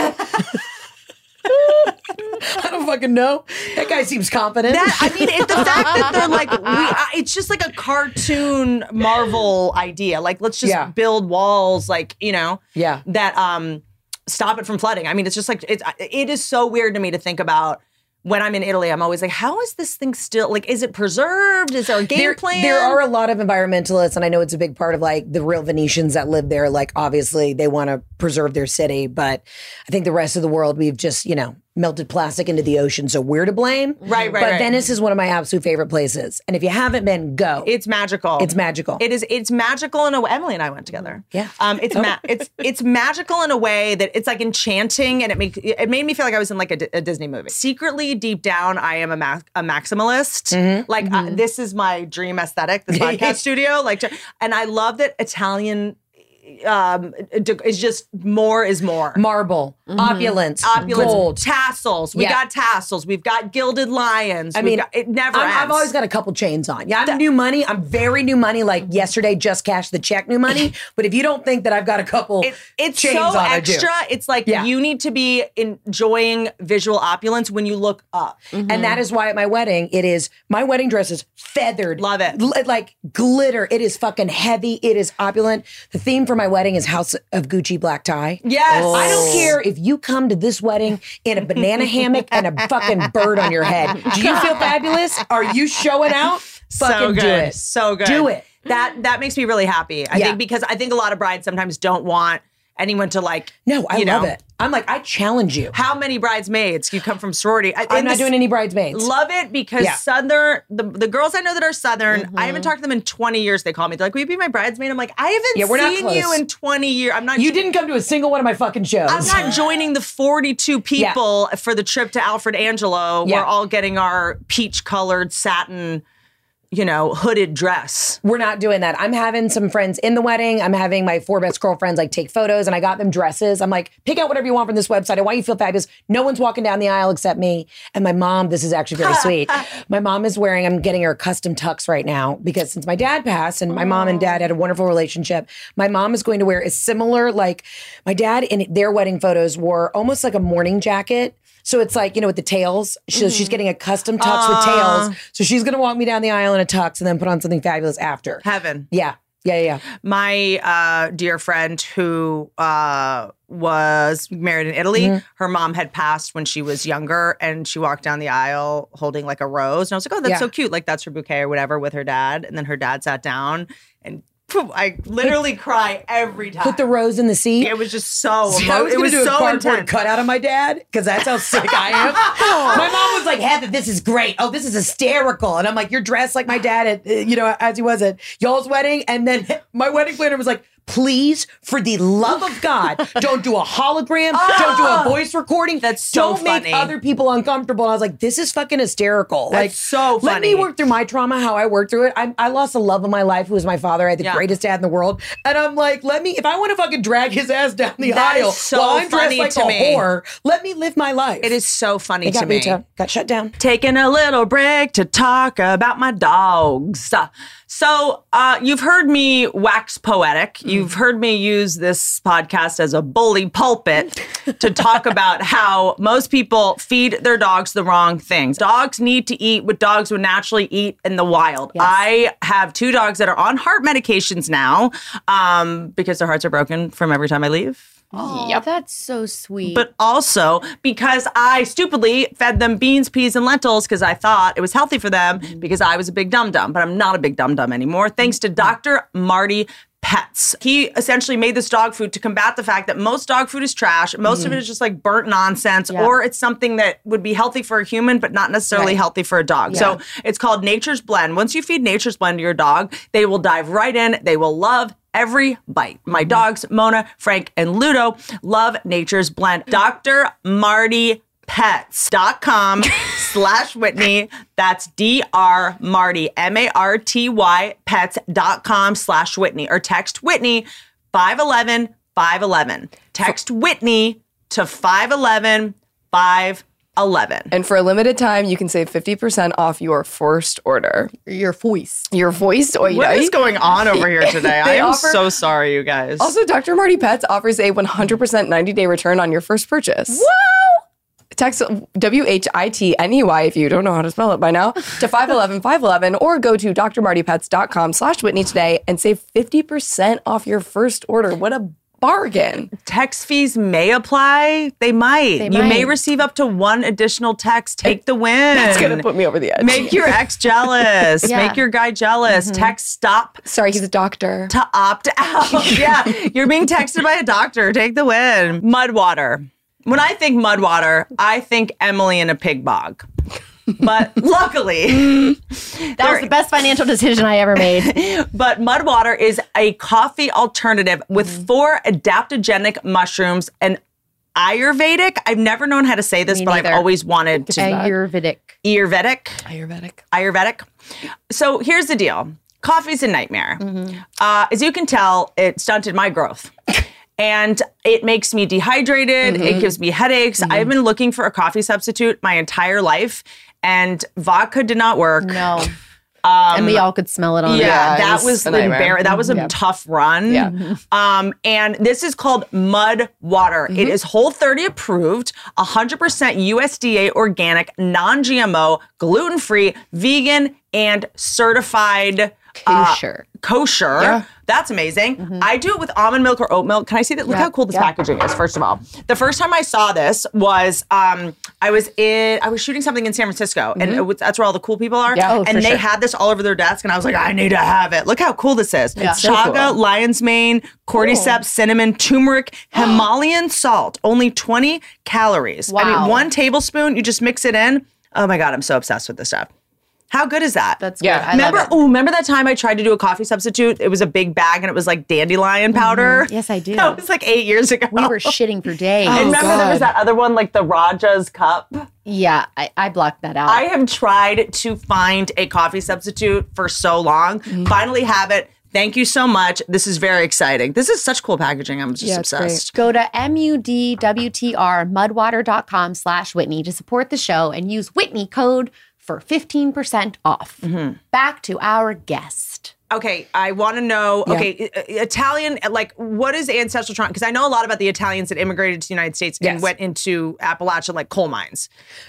I don't fucking know. That guy seems confident. That I mean, it, the fact that they're like, we, uh, it's just like a cartoon Marvel idea. Like, let's just Yeah. build walls, like you know, Yeah. that um stop it from flooding. I mean, it's just like it's it is so weird to me to think about. When I'm in Italy, I'm always like, how is this thing still like? Is it preserved? Is there a game there, plan? there are a lot of environmentalists, and I know it's a big part of like the real Venetians that live there. Like, obviously, they want to preserve their city, but I think the rest of the world, we've just, you know, melted plastic into the ocean, so we're to blame. Right, right, But right. Venice is one of my absolute favorite places, and if you haven't been, go. It's magical. It's magical. It is. It's magical in a way. Emily and I went together. Yeah. Um. It's ma- it's it's magical in a way that it's like enchanting, and it make it made me feel like I was in like a, a Disney movie. Secretly, deep down, I am a ma- a maximalist. Mm-hmm. Like uh, this is my dream aesthetic. This podcast studio. Like, to- and I love that Italian. Um, is just more is more. Marble, Mm-hmm. opulence, Opulence, gold. tassels. We Yeah. got tassels. We've got gilded lions. I mean, got- it never ends. I've always got a couple chains on. Yeah, I'm new money. I'm very new money. Like yesterday, just cashed the check, new money. But if you don't think that I've got a couple It- it's chains so on, extra. It's like Yeah. you need to be enjoying visual opulence when you look up. Mm-hmm. And that is why at my wedding, it is my wedding dress is feathered. Love it. Gl- like glitter. It is fucking heavy. It is opulent. The theme for my wedding is House of Gucci black tie. Yes. I don't oh. care if you come to this wedding in a banana hammock and a fucking bird on your head. Do you feel fabulous? Are you showing out? so Fucking good. do it. So good. Do it. That that makes me really happy. I Yeah. think because I think a lot of brides sometimes don't want anyone to like. No, I love know, it. I'm like, I challenge you. How many bridesmaids? You come from sorority. I, I'm not doing any bridesmaids. Love it because Yeah. Southern the, the girls I know that are Southern. Mm-hmm. I haven't talked to them in 20 years. They call me. They're like, "Will you be my bridesmaid?" I'm like, "I haven't Yeah, we're not seen you in 20 years. I'm not. You didn't come to a single one of my fucking shows. I'm not joining the 42 people for the trip to Alfred Angelo. Yeah. We're all getting our peach colored satin, you know, hooded dress. We're not doing that. I'm having some friends in the wedding. I'm having my four best girlfriends like take photos and I got them dresses. I'm like, pick out whatever you want from this website. I want you to feel fabulous. No one's walking down the aisle except me. And my mom, this is actually very sweet. My mom is wearing, I'm getting her custom tux right now because since my dad passed and my mom and dad had a wonderful relationship, my mom is going to wear a similar, like my dad in their wedding photos wore almost like a morning jacket. So it's like, you know, with the tails. So she's mm-hmm. getting a custom tux with tails. So she's going to walk me down the aisle in a tux and then put on something fabulous after. Heaven. Yeah. Yeah, yeah, yeah. My uh, dear friend who uh, was married in Italy, Mm-hmm. her mom had passed when she was younger, and she walked down the aisle holding like a rose. And I was like, "Oh, that's Yeah. so cute! Like that's her bouquet or whatever." With her dad, and then her dad sat down, and I literally cry every time. Put the rose in the seat. It was just so. See, emo- I was it was do a so cardboard intense. cutout of my dad because that's how sick I am. my mom was like, "Heather, this is great. Oh, this is hysterical." And I'm like, "You're dressed like my dad at uh, you know as he was at y'all's wedding." And then my wedding planner was like, please, for the love of God, don't do a hologram, oh. don't do a voice recording. That's so don't make other people uncomfortable. And I was like, this is fucking hysterical. That's like, so funny. Let me work through my trauma, how I worked through it. I, I lost the love of my life, who was my father. I had the Yeah. greatest dad in the world. And I'm like, let me, if I want to fucking drag his ass down the That is aisle so while I'm funny dressed to like a me. whore, let me live my life. It is so funny It got to me. veto- got shut down. Taking a little break to talk about my dogs. So, uh, you've heard me wax poetic. You've heard me use this podcast as a bully pulpit to talk about how most people feed their dogs the wrong things. Dogs need to eat what dogs would naturally eat in the wild. I have two dogs that are on heart medications now um, because their hearts are broken from every time I leave. Oh, that's so sweet. But also because I stupidly fed them beans, peas, and lentils because I thought it was healthy for them mm-hmm. because I was a big dum dum. But I'm not a big dum dum anymore. Thanks to mm-hmm. Dr. Marty Pets. He essentially made this dog food to combat the fact that most dog food is trash. Most of it mm-hmm. is just like burnt nonsense, Yeah. or it's something that would be healthy for a human, but not necessarily Right. healthy for a dog. So it's called Nature's Blend. Once you feed Nature's Blend to your dog, they will dive right in. They will love every bite. My mm-hmm. dogs, Mona, Frank, and Ludo, love Nature's Blend. Mm-hmm. Dr. Marty pets.com slash Whitney. That's D-R Marty, M-A-R-T-Y pets.com slash Whitney or text Whitney 511 511. Text Whitney to 511 511. And for a limited time, you can save 50% off your first order. Your voice. Your voice. Oy What oy. is going on over here today? I am offer- so sorry, you guys. Also, Dr. Marty Pets offers a 100% 90 day return on your first purchase. Wow! Text W H I T N E Y if you don't know how to spell it by now to 511 511 or go to drmartypets.com slash Whitney today and save 50% off your first order. What a bargain. text fees may apply. They might. They you may receive up to one additional text. Take the win. That's going to put me over the edge. Make your ex jealous. Yeah. Make your guy jealous. Mm-hmm. Text stop Sorry, he's a doctor. to opt out. yeah, you're being texted by a doctor. Take the win. Mud water. When I think mud water, I think Emily in a pig bog. But luckily, That was the best financial decision I ever made. but mud water is a coffee alternative with mm-hmm. four adaptogenic mushrooms and Ayurvedic. I've never known how to say this, Me but I've always wanted to. Ayurvedic. Ayurvedic. Ayurvedic. Ayurvedic. So here's the deal coffee's a nightmare. Mm-hmm. Uh, as you can tell, it stunted my growth. And it makes me dehydrated. It mm-hmm. gives me headaches. I've been looking for a coffee substitute my entire life, and vodka did not work. No. and we all could smell it on Yeah, that was was That was a tough run. Yeah. Um, and this is called Mud Water. It is Whole 30 approved, 100% USDA organic, non-GMO, gluten-free, vegan, and certified uh, Kosher. kosher. That's amazing. I do it with almond milk or oat milk. Can I see that? Look how cool this packaging is. First of all, the first time I saw this was um, I was in I was shooting something in San Francisco, and it was, that's where all the cool people are. Yeah. Oh, and they sure. had this all over their desk, and I was like, I need to have it. Look how cool this is. Yeah. It's So chaga, cool. lion's mane, cordyceps, cinnamon, turmeric, Himalayan salt. Only 20 calories. I Wow. mean, one tablespoon. You just mix it in. Oh my god, I'm so obsessed with this stuff. How good is that? That's Yeah. good. I remember, love it. oh, remember that time I tried to do a coffee substitute? It was a big bag and it was like dandelion mm-hmm. powder. Yes, I do. That was like eight years ago. We were shitting for days. and oh, remember there was that other one, like the Raja's cup. Yeah, I, I blocked that out. I have tried to find a coffee substitute for so long. Mm-hmm. Finally have it. Thank you so much. This is very exciting. This is such cool packaging. I'm just Yeah, it's great. obsessed. Go to M-U-D-W-T-R mudwater.com slash Whitney to support the show and use Whitney code for 15% off. Mm-hmm. Back to our guest. Okay, I want to know. Okay, I- I- Italian. Like, what is ancestral trauma? Because I know a lot about the Italians that immigrated to the United States and Yes. went into Appalachia, like coal mines,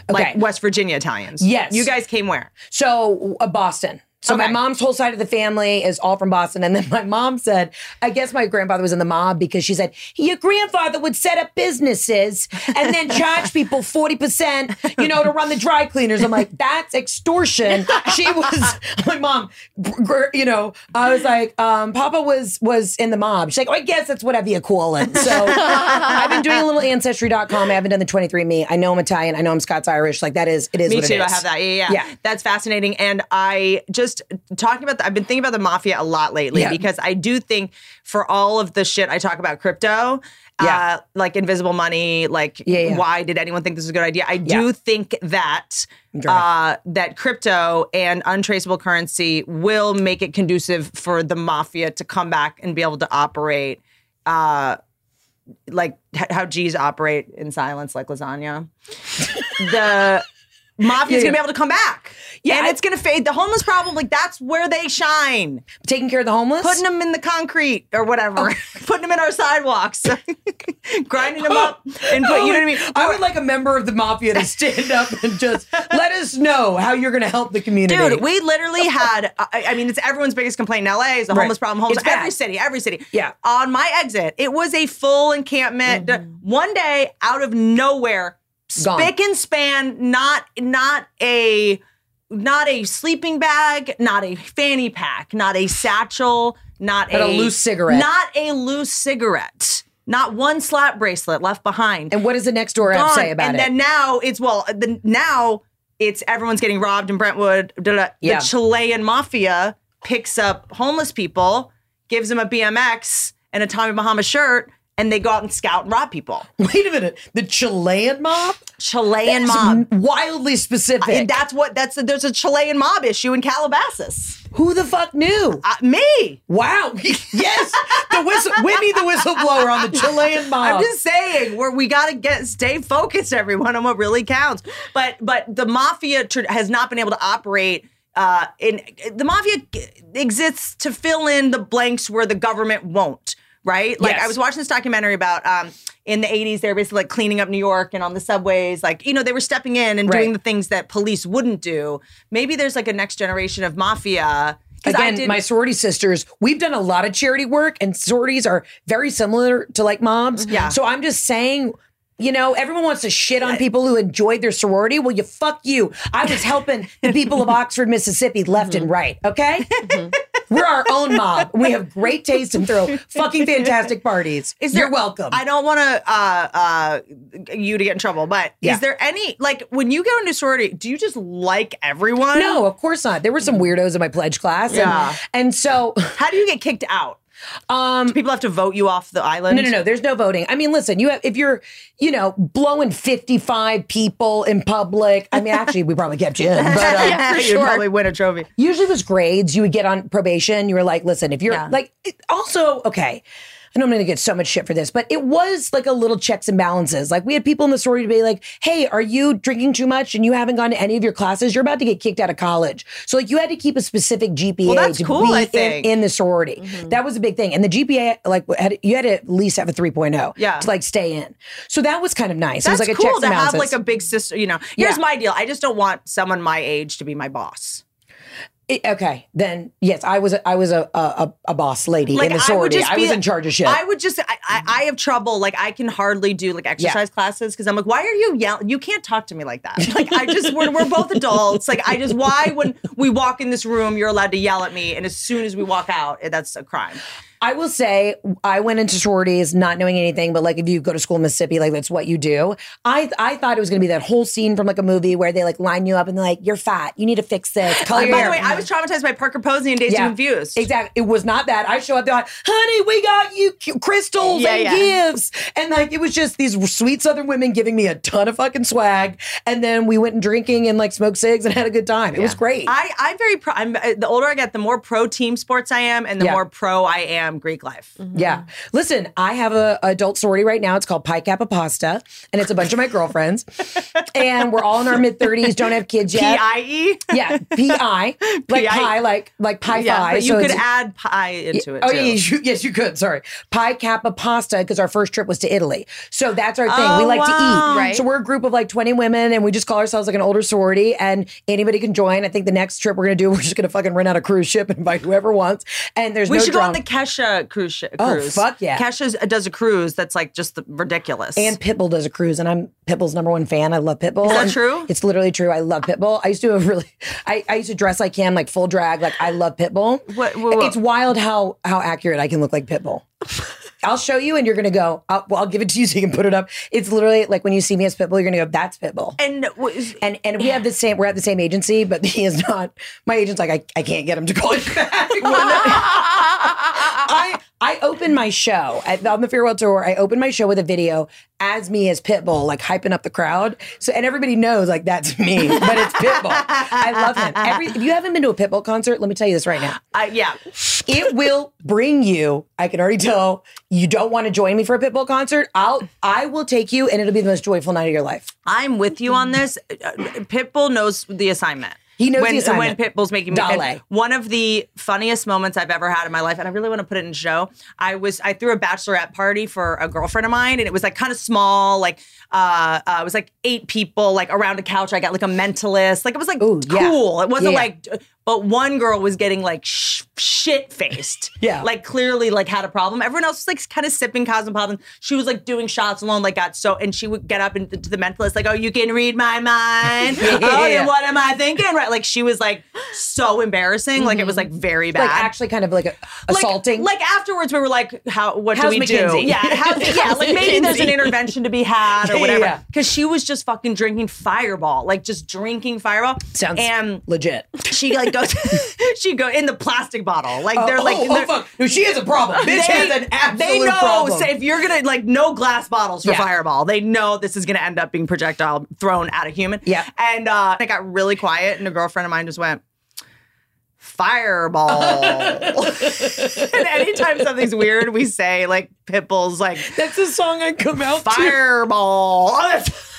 like West Virginia Italians. Yes. you guys came where? So uh, Boston. So my mom's whole side of the family is all from Boston. And then my mom said, I guess my grandfather was in the mob because she said, your grandfather would set up businesses and then charge people 40%, you know, to run the dry cleaners. I'm like, that's extortion. She was, my mom, you know, I was like, um, Papa was was in the mob. She's like, oh, I guess that's whatever you call it. So I've been doing a little ancestry.com. I haven't done the 23andMe. I know I'm Italian. I know I'm Scots Irish. Like that is, it is Me what too. it is. I have that. Yeah, yeah, Yeah. That's fascinating. And I just just talking about. The, I've been thinking about the mafia a lot lately Yeah. because I do think for all of the shit I talk about crypto, Yeah. uh, like invisible money, like Yeah, yeah. why did anyone think this was a good idea? I do think that uh, that crypto and untraceable currency will make it conducive for the mafia to come back and be able to operate. Uh, like how G's operate in silence, like lasagna. the mafia's Yeah, gonna be able to come back. Yeah, and it's gonna fade. The homeless problem, like that's where they shine. Taking care of the homeless? Putting them in the concrete or whatever. Putting them in our sidewalks. Grinding them up and put, you know what I mean? I would like a member of the mafia to stand up and just let us know how you're to help the community. Dude, we literally had, I, I mean, it's everyone's biggest complaint in LA is the Right. homeless problem. Homeless, It's bad. every city, every city. Yeah. On my exit, it was a full encampment. One day, out of nowhere, Mm-hmm. Gone. spick and span, not, not a, not a sleeping bag, not a fanny pack, not a satchel, not But a loose cigarette. Not a loose cigarette. Not one slap bracelet left behind. and what does the next door app say about and it? then now it's well, the, now it's everyone's getting robbed in Brentwood. da, da, da. Yeah. The Chilean mafia picks up homeless people, gives them a BMX and a Tommy Bahama shirt, and they go out and scout and rob people. Wait a minute. The Chilean mob? Chilean That's mob. Wildly specific. And that's what that's there's a Chilean mob issue in Calabasas. Who the fuck knew? Uh, me. Wow. yes. The whistle Whitney the whistleblower on the Chilean mob. I'm just saying, where we got to get stay focused, everyone, on what really counts. But but the mafia tr- has not been able to operate. Uh, in the mafia exists to fill in the blanks where the government won't. Right? Like Yes. I was watching this documentary about um, in the 80s, they were basically like cleaning up New York and on the subways. Like, you know, they were stepping in and Right. doing the things that police wouldn't do. Maybe there's like a next generation of mafia. Again, my sorority sisters, we've done a lot of charity work, and sororities are very similar to like mobs. Yeah. So I'm just saying, you know, everyone wants to shit on people who enjoyed their sorority. Well, you fuck you. I was helping the people of Oxford, Mississippi, left Mm-hmm. and right. Okay. We're our own mob. We have great taste and throw fucking fantastic parties. Is there- You're welcome. I don't want to uh, uh, you to get in trouble, but Yeah. is there any like when you go into sorority, do you just like everyone? no, of course not. There were some weirdos in my pledge class. and- Yeah. And, so How do you get kicked out? Um, do people have to vote you off the island? No, no, no. There's no voting. I mean, listen, you have if you're, you know, blowing 55 people in public. I mean, actually, we probably kept you in, but um, yeah, you probably win a trophy. Usually, it was grades. You would get on probation. You were like, listen, if you're Yeah. like, it- also, okay. I know I'm going to get so much shit for this, but it was like a little checks and balances. Like we had people in the sorority to be like, "Hey, are you drinking too much and you haven't gone to any of your classes? You're about to get kicked out of college." So like you had to keep a specific GPA Well, that's to cool, be I in, think. in the sorority. Mm-hmm. That was a big thing, and the GPA like had, you had to at least have a 3.0 Yeah. to like stay in. So that was kind of nice. That's it was like a cool checks to and have like a big sister. You know, here's Yeah. my deal. I just don't want someone my age to be my boss. It- okay, then yes, I was a, I was a a, a boss lady in the I sorority. just I, was in charge of shit. I would just, I, I, I have trouble. Like, I can hardly do like exercise classes because I'm like, why are you yelling? You can't talk to me like that. Like, I just, we're, we're both adults. Like, I just, why when we walk in this room, you're allowed to yell at me, and as soon as we walk out, that's a crime. I will say I went into sororities not knowing anything, but like if you go to school in Mississippi, like that's what you do. I I thought it was gonna be that whole scene from like a movie where they like line you up and they're like, You're fat, you need to fix this. Color By your the way, I was traumatized by Parker Posey and Dazed Yeah. Confused. Exactly. It was not that. I show up, they're like, honey, we got you crystals Yeah, and yeah. gifts. And like, it was just these sweet Southern women giving me a ton of fucking swag. And then we went and drinking and like smoked cigs and had a good time. It was great. I, I'm very pro. I'm uh, the older I get, the more pro team sports I am, and the more pro I am Greek life. Mm-hmm. Yeah. Listen, I have a adult sorority right now. It's called Pi Kappa Pasta, and it's a bunch of my girlfriends. and we're all in our mid 30s, don't have kids yet. I E. Yeah, P-I. Like P.I.. pi, like like pi Yeah, phi. but you So could add pie into it. Oh too. yeah, yes you, yes, you could. Sorry, Pi Kappa Pasta because our first trip was to Italy, so that's our thing. we Oh, like to eat, Right. So we're a group of like twenty women, and we just call ourselves like an older sorority, and anybody can join. I think the next trip we're gonna do, we're just gonna fucking rent out a cruise ship and invite whoever wants. And there's We no should go on the Kesha cruise. Sh- Oh, fuck yeah. Kesha does a cruise that's like just ridiculous. And Pitbull does a cruise, and I'm Pitbull's number one fan. I love Pitbull. Is that And true? It's literally true. I love Pitbull. I used to have really, I, I used to dress like him, like full drag. Like I love Pitbull. What- what- what? It's wild how how accurate I can look like Pitbull. I'll show you, and you're gonna go. I'll, well, I'll give it to you so you can put it up. It's literally like when you see me as Pitbull, you're gonna go, "That's Pitbull." And and and we have the same. We're at the same agency, but he is not. My agent's like, I, I can't get him to call you back. I I open my show at, on the farewell tour. I open my show with a video as me as Pitbull, like hyping up the crowd. So and everybody knows like that's me, but it's Pitbull. I love him. Every if you haven't been to a Pitbull concert, let me tell you this right now. Uh, yeah, it will bring you. I can already tell you don't want to join me for a Pitbull concert. I'll I will take you, and it'll be the most joyful night of your life. I'm with you on this. Pitbull knows the assignment. He knows when. When Pitbull's making me Dale. one of the funniest moments I've ever had in my life, and I really want to put it in show. I was I threw a bachelorette party for a girlfriend of mine, and it was like kind of small, like uh, uh, it was like eight people, like around a couch. I got like a mentalist, like it was like yeah. cool. It wasn't Yeah. like, but one girl was getting like sh- shit faced. Yeah. like clearly like had a problem. Everyone else was like kind of sipping cosmopolitan. She was like doing shots alone, like got so, and she would get up into the mentalist, like, oh, you can read my mind. Oh, Yeah. what am I thinking? Right, like she was like so embarrassing. Like it was like very bad. Like actually, kind of like a, assaulting. Like afterwards, we were like, "How? What How's do we McKinsey? do?" Yeah, how's, yeah. Like maybe there's an intervention to be had or whatever. yeah. Because she was just fucking drinking Fireball, like just drinking Fireball. Sounds and legit. she like goes, she go in the plastic bottle. Like they're Oh, like, oh, oh, they're- fuck. No, she has a problem. Bitch has an absolute They know. problem. So if you're gonna like no glass bottles for Yeah. Fireball, they know this is gonna end up being projectile thrown at a human. Yeah. And uh, I got really quiet, and a girlfriend of mine just went. Fireball. and anytime something's weird, we say like Pitbull's like That's the song I come out. Fireball.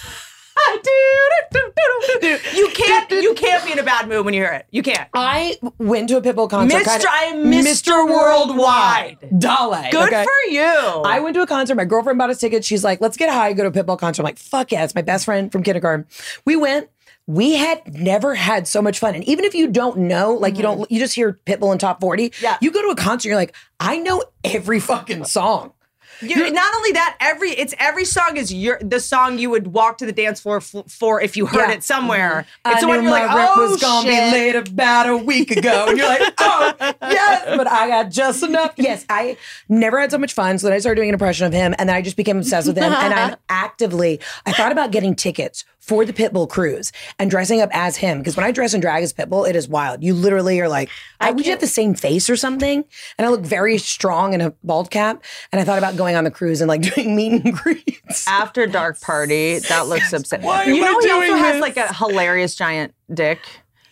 You can't you can't be in a bad mood when you hear it. You can't. I went to a Pitbull concert. Mr. kinda- I am Mr. Worldwide. Dale. Good okay? for you. I went to a concert. My girlfriend bought us tickets. She's like, let's get high, go to a Pitbull concert. I'm like, fuck yeah, it's my best friend from kindergarten. We went. We had never had so much fun. And even if you don't know, like you mm-hmm. don't, you just hear Pitbull in top 40. Yeah. You go to a concert, you're like, I know every fucking song. You, not only that, every it's every song is your the song you would walk to the dance floor f- for if you heard Yeah. it somewhere. I It's the knew one you're like, oh was gonna shit. be late about a week ago, and you're like, oh yes, but I got just enough. Yes, I never had so much fun. So then I started doing an impression of him, and then I just became obsessed with him. and I'm actively, I thought about getting tickets for the Pitbull cruise and dressing up as him because when I dress and drag as Pitbull, it is wild. You literally are like, I, oh, we should have the same face or something, and I look very strong in a bald cap. And I thought about going on the cruise and like doing meet and greets. After dark party, that looks upset. Why you am know I he also doing has like a hilarious giant dick.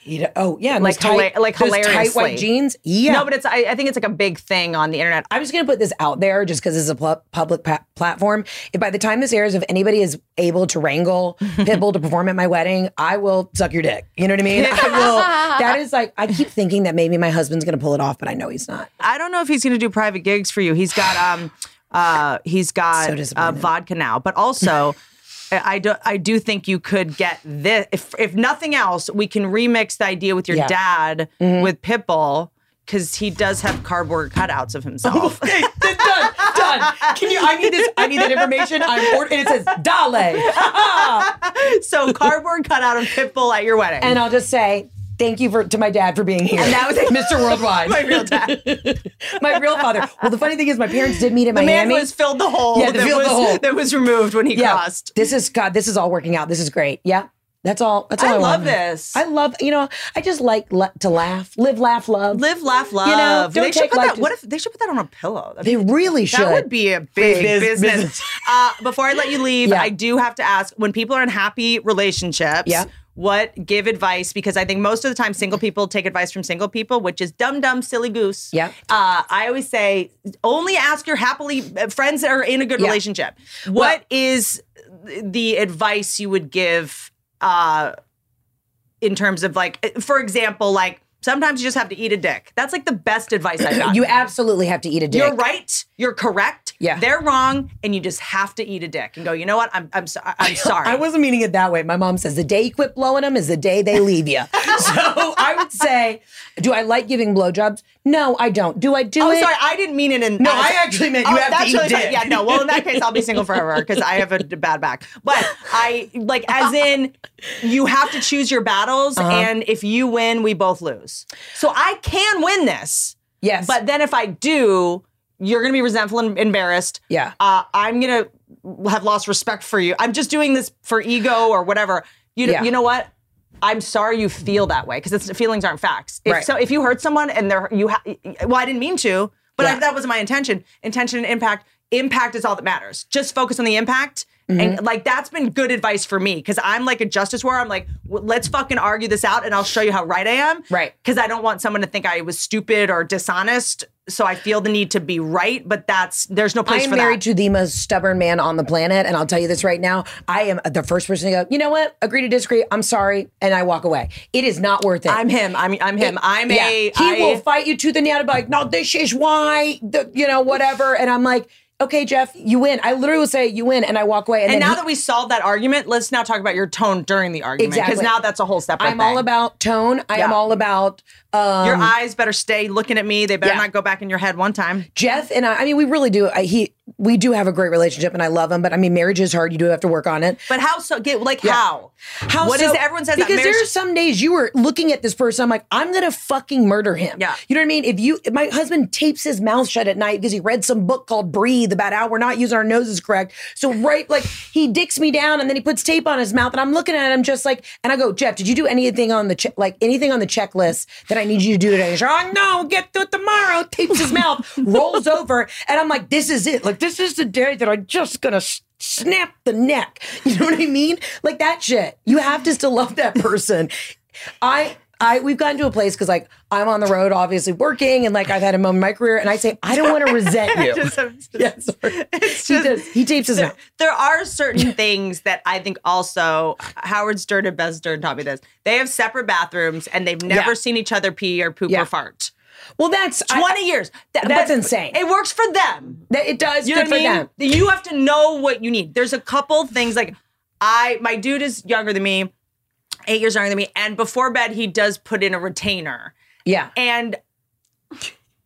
He d- oh yeah, Like those tight, hila- like those tight white jeans. Yeah, No, but it's I, I think it's like a big thing on the internet. I'm just going to put this out there just because it's a pl- public pa- platform. If by the time this airs, if anybody is able to wrangle Pitbull to perform at my wedding, I will suck your dick. You know what I mean? I will. That is like, I keep thinking that maybe my husband's going to pull it off, but I know he's not. I don't know if he's going to do private gigs for you. He's got um uh he's So got uh, vodka now, but also I do I do think you could get this if if nothing else, we can remix the idea with your Yeah. dad with Pitbull because he does have cardboard cutouts of himself. Okay, done, done. Can you? I need this. I need that information. I'm ordering. And it says Dale, so cardboard cutout of Pitbull at your wedding. and I'll just say. Thank you for to my dad for being here. And that was Mr. Worldwide. my real dad. my real father. Well, the funny thing is, my parents did meet in The man Miami. was filled the hole Yeah, that, was, the hole. that was removed when he yeah, crossed. this is God. This is all working out. This is great. Yeah, that's all. That's all. I I, love want. this. I love. You know, I just like le- to laugh, live, laugh, love. Live, laugh, love. You know, don't they should put that. to- What if they should put that on a pillow? That'd They be- really should. That would be a big Biz- business. business. Uh, before I let you leave, Yeah. I do have to ask: when people are in happy relationships, Yeah. What give advice? Because I think most of the time single people take advice from single people, which is dumb, dumb, silly goose. Yeah. Uh, I always say only ask your happily uh, friends that are in a good relationship. What is the advice you would give? Uh, in terms of like, for example, like sometimes you just have to eat a dick. That's like the best advice I've got. You absolutely have to eat a dick. You're right. You're correct. Yeah. They're wrong, and you just have to eat a dick and go. You know what? I'm I'm so, I'm sorry. I wasn't meaning it that way. My mom says the day you quit blowing them is the day they leave you. so I would say, do I like giving blowjobs? No, I don't. Do I do it? Oh, it? sorry. I didn't mean it in. No, I actually meant you have to that's eat really dick. Yeah, no. Well, in that case, I'll be single forever because I have a bad back. But I like, as in, you have to choose your battles, Uh-huh. and if you win, we both lose. So I can win this. Yes. But then if I do, You're gonna be resentful and embarrassed. Yeah. Uh, I'm gonna have lost respect for you. I'm just doing this for ego or whatever. You know, Yeah. you know what? I'm sorry you feel that way because feelings aren't facts. If Right. so, if you hurt someone and they're you, ha- well, I didn't mean to, but I, that wasn't my intention. Intention and impact. Impact is all that matters. Just focus on the impact. And Mm-hmm. like that's been good advice for me because I'm like a justice warrior. I'm like, let's fucking argue this out, and I'll show you how right I am. Right. Because I don't want someone to think I was stupid or dishonest. So I feel the need to be right, but that's there's no place. I am for married that. to the most stubborn man on the planet, and I'll tell you this right now: I am the first person to go. You know what? Agree to disagree. I'm sorry, and I walk away. It is not worth it. I'm him. I'm I'm him. I'm yeah. a. He I- will fight you tooth and nail like, no, this is why, the, you know, whatever. And I'm like, okay, Jeff, you win. I literally will say you win, and I walk away. And, And now he- that we solved that argument, let's now talk about your tone during the argument because Exactly. now that's a whole separate. I'm all about tone. I am all about um, your eyes better stay looking at me. They better Yeah. not go back in your head one time. Jeff and I. I mean, we really do. I, he, we do have a great relationship, and I love him. But I mean, marriage is hard. You do have to work on it. But how so? Get like Yeah. how? How What so? is everyone says because there are some days you were looking at this person. I'm like, I'm gonna fucking murder him. Yeah. you know what I mean. If you, if my husband tapes his mouth shut at night because he read some book called Breathe about how we're not using our noses correct. So right, like he dicks me down and then he puts tape on his mouth, and I'm looking at him just like, and I go, Jeff, did you do anything on the che- like anything on the checklist that I need you to do today? He's like, oh no, get to it tomorrow. Tapes his mouth, rolls over, and I'm like, this is it. Like this is the day that I'm just gonna. Snap the neck. You know what I mean? Like that shit. You have to still love that person. I I we've gotten to a place because like I'm on the road, obviously working, and like I've had a moment in my career, and I say I don't want to resent you. Just- just- yeah, sorry. It's he just- does. He tapes his mouth. there are certain things that I think also Howard Stern and Beth Stern taught me this. They have separate bathrooms and they've never Yeah. seen each other pee or poop Yeah. or fart. Well, that's I- 20 years. Th- That's insane. It works for them. that it does. You know what for I mean? them. You have to know what you need. There's a couple things like I my dude is younger than me, eight years younger than me, and before bed he does put in a retainer. Yeah. And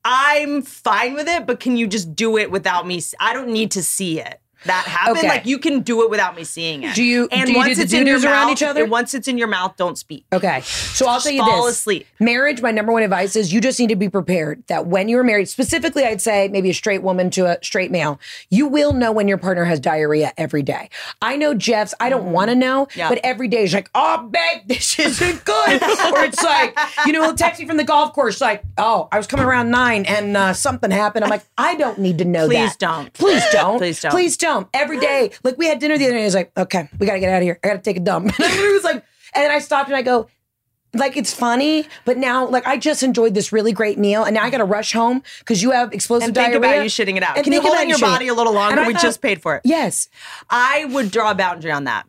I'm fine with it, but can you just do it without me? I don't need to see it. That happen. Okay. Like you can do it without me seeing it. Do you- And do you once do it's in your around mouth, each other? and once it's in your mouth, don't speak. Okay. So I'll tell you fall this. asleep. Marriage, my number one advice is you just need to be prepared that when you're married, specifically, I'd say maybe a straight woman to a straight male, you will know when your partner has diarrhea every day. I know Jeff's, I don't want to know. Yeah. but every day he's like, oh, babe, this isn't good. or it's like, you know, he'll text me from the golf course, like, oh, I was coming around nine and uh, something happened. I'm like, I don't need to know Please that. don't. Please don't. Please don't. Please don't. Every day. Like we had dinner the other day. Was like, okay, we got to get out of here. I got to take a dump. And I was like, and I stopped and I go, like it's funny, but now like I just enjoyed this really great meal, and now I got to rush home because you have explosive And think diarrhea. about you shitting it out. And Can you hold in your body a little longer? We thought- just paid for it. Yes, I would draw a boundary on that.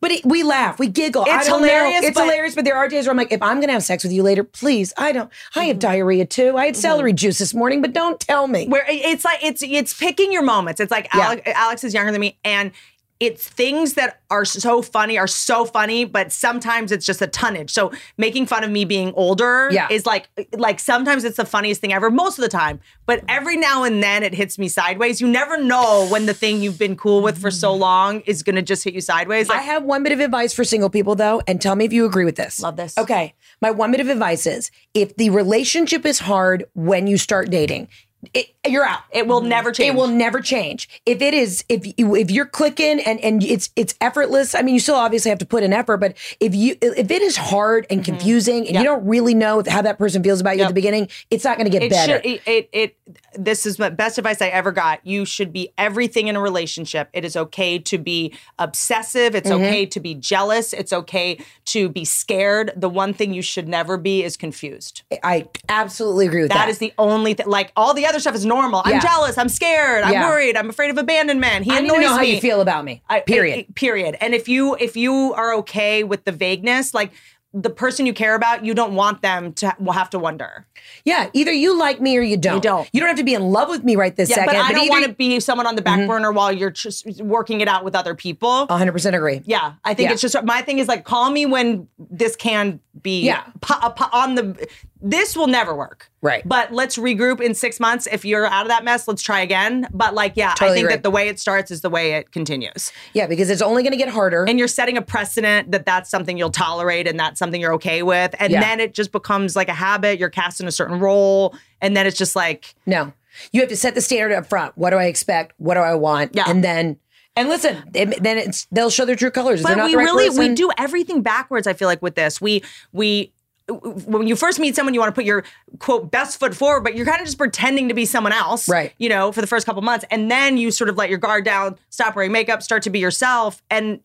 but it, we laugh, we giggle. I It's don't hilarious, Know. It's but- hilarious, but there are days where I'm like, if I'm gonna have sex with you later, please, I don't. I Mm-hmm. have diarrhea too. I had celery juice this morning, but don't tell me. where it's like it's it's picking your moments. It's like Yeah. Alex, Alex is younger than me, and it's things that are so funny are so funny, but sometimes it's just a tonnage. So making fun of me being older Yeah. is like like sometimes it's the funniest thing ever, most of the time. But every now and then it hits me sideways. You never know when the thing you've been cool with for so long is gonna just hit you sideways. I have one bit of advice for single people though, and tell me if you agree with this. Love this. Okay. My one bit of advice is if the relationship is hard when you start dating, it, you're out. it will never change. It will never change. If it is, if you if you're clicking and and it's it's effortless. I mean, you still obviously have to put in effort, but if you if it is hard and confusing and you don't really know how that person feels about you at the beginning, it's not going to get it better. should it, it it this is the best advice I ever got. You should be everything in a relationship. It is okay to be obsessive. It's Mm-hmm. okay to be jealous. It's okay to be scared. The one thing you should never be is confused. I absolutely agree with that. That is the only thing. Like all the other stuff is normal. Yeah. I'm jealous. I'm scared. I'm Yeah. worried. I'm afraid of abandonment. He I need annoys to know how you feel about me. I- period. I- period. And if you if you are okay with the vagueness, like the person you care about, you don't want them to will have to wonder. yeah, either you like me or you don't. You don't. You don't have to be in love with me right this Yeah, second. but I don't either- want to be someone on the back mm-hmm. burner while you're just working it out with other people. 100% agree. yeah, I think Yeah. it's just my thing is like call me when this can be Yeah. po- po- on the. This will never work. Right. But let's regroup in six months. If you're out of that mess, let's try again. But like, yeah, I think agree. that the way it starts is the way it continues. Yeah, because it's only going to get harder. And you're setting a precedent that that's something you'll tolerate and that's something you're okay with. And Yeah. then it just becomes like a habit. You're cast in a certain role. And then it's just like, no. You have to set the standard up front. What do I expect? What do I want? Yeah. And then, and listen, it- then it's they'll show their true colors. But not we right really we do everything backwards i feel like with this we we when you first meet someone you want to put your quote best foot forward but you're kind of just pretending to be someone else Right. you know for the first couple months and then you sort of let your guard down stop wearing makeup start to be yourself and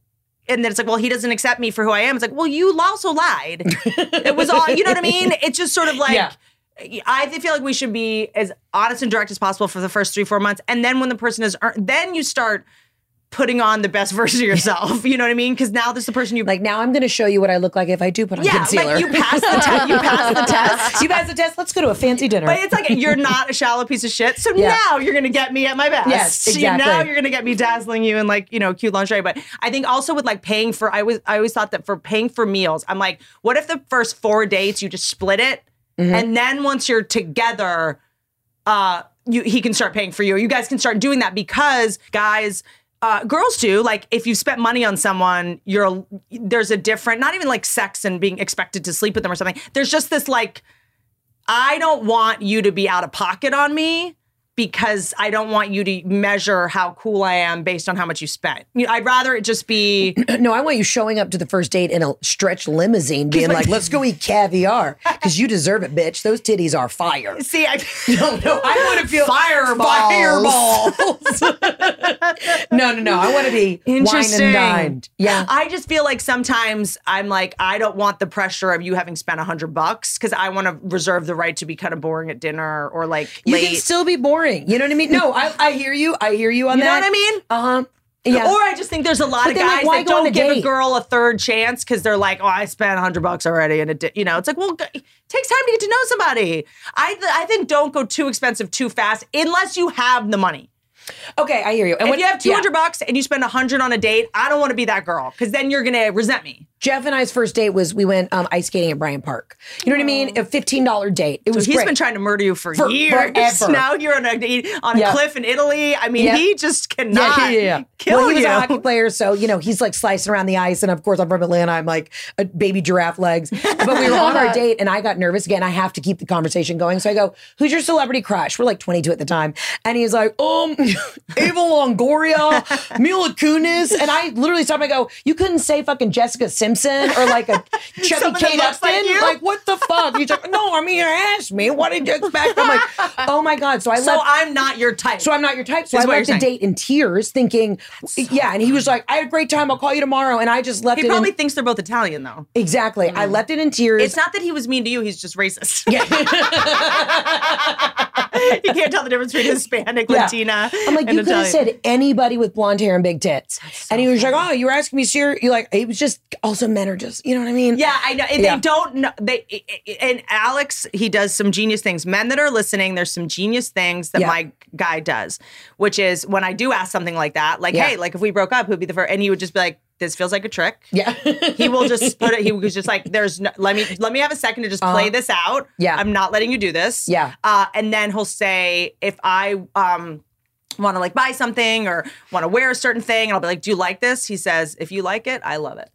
and then it's like, well, he doesn't accept me for who I am. It's like, well, you also lied. it was all, you know what I mean? It's just sort of like, Yeah. I feel like we should be as honest and direct as possible for the first three, four months. And then when the person is er, then you start putting on the best version of yourself. You know what I mean? Because now this is the person you like now I'm going to show you what I look like if I do put on Yeah, concealer. like you pass the test. You pass the test. you pass the test. Let's go to a fancy dinner. But it's like you're not a shallow piece of shit. So Yeah. now you're gonna get me at my best. Yes, You- Now you're gonna get me dazzling you in like, you know, cute lingerie. But I think also with like paying for I was I always thought that for paying for meals, I'm like, what if the first four dates you just split it? Mm-hmm. And then once you're together, uh you he can start paying for you. You guys can start doing that because guys uh, girls do. Like if you spent money on someone, you're there's a different, not even like sex and being expected to sleep with them or something. There's just this like, I don't want you to be out of pocket on me because I don't want you to measure how cool I am based on how much you spent. You know, I'd rather it just be no, I want you showing up to the first date in a stretch limousine, being like- "Let's go eat caviar," because you deserve it, bitch. Those titties are fire. see. I, No, no, I want to feel Fireballs. Fireballs. no, no, no. I want to be wine and dined. Yeah. I just feel like sometimes I'm like, I don't want the pressure of you having spent a hundred bucks because I want to reserve the right to be kind of boring at dinner or like You late. can still be boring. You know what I mean? No, I, I hear you. I hear you on that. You know what I mean? Uh huh. Yeah. Or I just think there's a lot But of like, guys why that don't give a girl a third chance because they're like, oh, I spent a hundred bucks already, and it, di-" you know, it's like, well, it takes time to get to know somebody. I th- I think don't go too expensive too fast unless you have the money. Okay, I hear you. And if when- you have 200 yeah. bucks and you spend a hundred on a date, I don't want to be that girl because then you're gonna resent me. Jeff and I's first date was we went um, ice skating at Bryant Park. You know what I mean? A fifteen dollar date. It was He's great. been trying to murder you for, For- years. forever. Now you're on a on a Yeah. cliff in Italy. I mean, Yeah. he just cannot yeah, yeah, yeah. kill well, he was you. a hockey player, so you know he's like slicing around the ice, and of course I'm from Atlanta. I'm like a baby giraffe legs. But we were on our date, and I got nervous again. I have to keep the conversation going, so I go, "Who's your celebrity crush?" We're like 22 at the time, and he's like, "Um, Eva Longoria, Mila Kunis," and I literally stopped. and I go, "You couldn't say fucking Jessica Simpson or like a Chevy Someone Kate looks like Like, what the fuck?" He's like, "No, I mean you asked me. What did you expect?" I'm like, "Oh my god!" So I so left. I'm not your type. So I'm not your type. So I left the date in tears, thinking, yeah. And he was like, "I had a great time. I'll call you tomorrow." And I just left he probably in, thinks they're both Italian though. exactly. I mm. left it in tears. It's not that he was mean to you; he's just racist. you can't tell the difference between Hispanic, Yeah. Latina. I'm like, you could have said anybody with blonde hair and big tits. and he was like, oh, you were asking me serious. You're like, it was just also men are just, you know what I mean? Yeah, I know. And Yeah. They don't know. They and Alex, he does some genius things. Men that are listening, there's some genius things that Yeah. my guy does, which is when I do ask something like that, like, hey, like if we broke up, who'd be the first? And he would just be like, this feels like a trick. Yeah. He will just put it. He was just like, "There's no. Let me let me have a second to just play Uh-huh. this out. Yeah. I'm not letting you do this. Yeah. Uh, and then he'll say, if I um want to like buy something or want to wear a certain thing, and I'll be like, "Do you like this?" He says, "If you like it, I love it.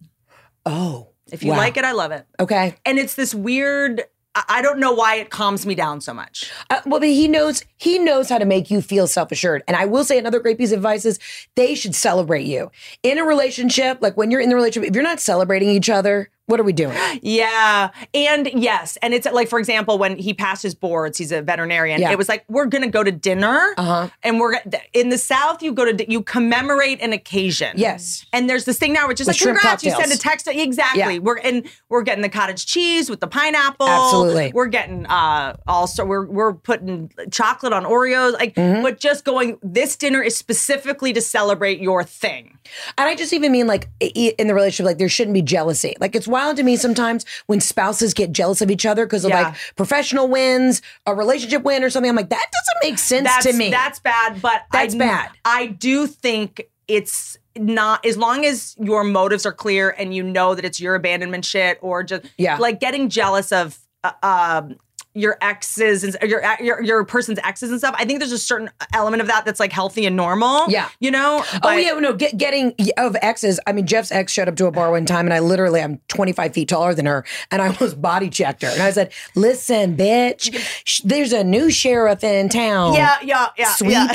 oh. If you Wow. like it, I love it." Okay. And it's this weird. I don't know why it calms me down so much. Uh, well, but he knows he knows how to make you feel self assured. And I will say another great piece of advice is they should celebrate you in a relationship. Like when you're in the relationship, if you're not celebrating each other, what are we doing? Yeah. And yes. And it's like, for example, when he passed his boards, he's a veterinarian. Yeah. It was like, we're going to go to dinner. Uh-huh. And we're in the South, you go to, you commemorate an occasion. Yes. And there's this thing now, which is With like, congrats, you send a text. Exactly. Yeah. We're, and we're getting the cottage cheese with the pineapple. Absolutely. We're getting, uh, also, we're, we're putting chocolate on Oreos. Like, Mm-hmm. but just going, this dinner is specifically to celebrate your thing. And I just even mean like in the relationship, like there shouldn't be jealousy. Like it's wild to me sometimes when spouses get jealous of each other because of Yeah. like professional wins, a relationship win, or something. I'm like, that doesn't make sense that's, to me. That's bad, but That's I, bad. I do think it's not as long as your motives are clear and you know that it's your abandonment shit or just Yeah. like getting jealous of uh, um your exes and your your your person's exes and stuff. I think there's a certain element of that that's like healthy and normal. Yeah. you know. oh But- yeah, no, get, getting of exes. I mean, Jeff's ex showed up to a bar one time, and I literally, I'm 25 feet taller than her, and I was body checked her, and I said, "Listen, bitch, sh- there's a new sheriff in town." Yeah, yeah, yeah, yeah.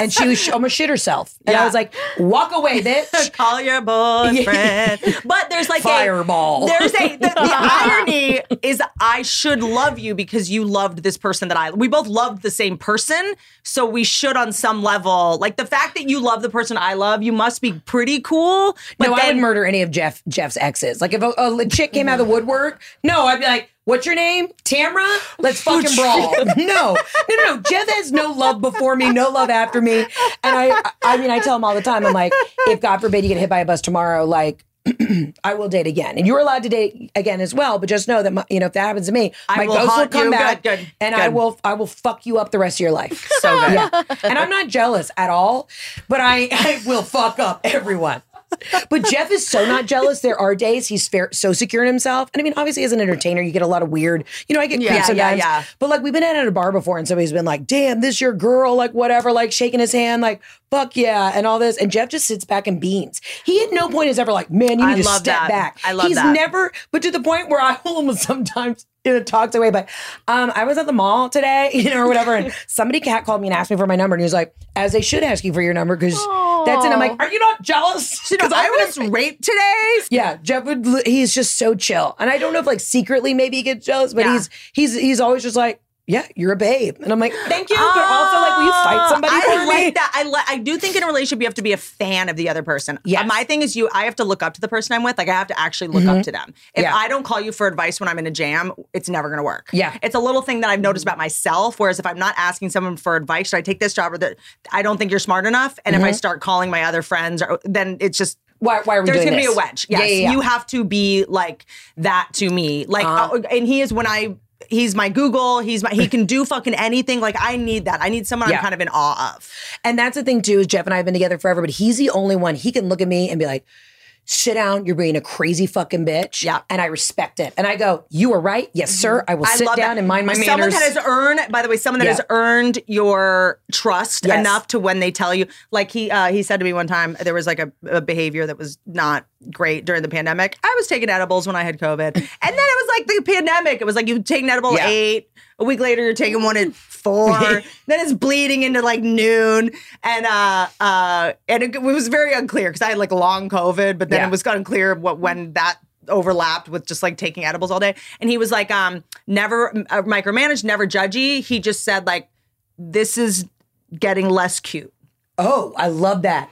And she was almost shit herself, and I was like, "Walk away, bitch." Call your boyfriend. But there's like Fireball. A, there's a the, the irony is I should love you because you loved this person that I we both loved the same person. So we should on some level. Like the fact that you love the person I love, you must be pretty cool. But no, I then would murder any of Jeff Jeff's exes. Like if a, a chick came out of the woodwork, no, I'd be like, "What's your name? Tamra? Let's fucking brawl." no, no, no, no. Jeff has no love before me, no love after me, and I, I mean, I tell him all the time. I'm like, if God forbid you get hit by a bus tomorrow, like. I will date again, and you're allowed to date again as well. But just know that my, you know if that happens to me, I my will ghost will haunt come you. back, Good, good, and I good. will I will fuck you up the rest of your life. So good. Yeah, and I'm not jealous at all, but I, I will fuck up everyone. But Jeff is so not jealous. There are days he's fair, so secure in himself. And I mean, obviously, as an entertainer, you get a lot of weird, you know, I get Yeah, creeps sometimes. yeah. But like, we've been at a bar before and somebody's been like, damn, this your girl, like whatever, like shaking his hand, like, fuck yeah, and all this. And Jeff just sits back and beans. He at no point is ever like, man, you I need to love step that. back. I love He's that. He's never, but to the point where I will almost sometimes in a talked away, but um, I was at the mall today, you know, or whatever, and somebody cat called me and asked me for my number, and he was like, as they should ask you for your number because that's it. I'm like, are you not jealous? You know, I was raped today. yeah, Jeff would. He's just so chill, and I don't know if like secretly maybe he gets jealous, but Yeah. he's he's he's always just like, yeah, you're a babe, and I'm like, thank you, but also like, will you fight somebody I for like me? that. I li- I do think in a relationship you have to be a fan of the other person. Uh, my thing is you. I have to look up to the person I'm with. Like I have to actually look up to them. If Mm-hmm. Yeah. I don't call you for advice when I'm in a jam, it's never going to work. Yeah. it's a little thing that I've noticed about myself. Whereas if I'm not asking someone for advice, should I take this job or that? I don't think you're smart enough. And Mm-hmm. if I start calling my other friends, or, then it's just. Why, why are we There's gonna be a wedge. Yes, yeah, yeah. you have to be like that to me. Like, Uh-huh. uh, and he is when I. He's my Google. He's my. He can do fucking anything. Like I need that. I need someone Yeah. I'm kind of in awe of. And that's the thing too is Jeff and I have been together forever, but he's the only one he can look at me and be like, "Sit down, you're being a crazy fucking bitch." Yeah. and I respect it. And I go, "You are right, yes, sir. I will sit love down that. and mind my someone manners." that has earned, by the way, someone that Yeah. has earned your trust Yes. enough to when they tell you, like he uh, he said to me one time, there was like a, a behavior that was not great during the pandemic. I was taking edibles when I had COVID, and then it was like the pandemic. It was like you take an edible Yeah. eight. A week later, you're taking one at four. then it's bleeding into like noon, and uh, uh, and it, was very unclear because I had like long COVID, but then Yeah. it was unclear what when that overlapped with just like taking edibles all day. And he was like, um, never uh, micromanaged, never judgy. He just said like, this is getting less cute. Oh, I love that.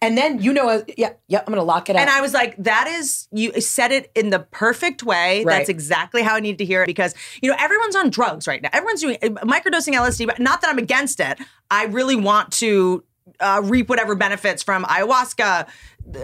And then you know, uh, yeah, yeah, I'm gonna lock it up. And I was like, that is, you said it in the perfect way. Right. That's exactly how I need to hear it because, you know, everyone's on drugs right now. Everyone's doing uh, microdosing LSD, but not that I'm against it. I really want to uh, reap whatever benefits from ayahuasca.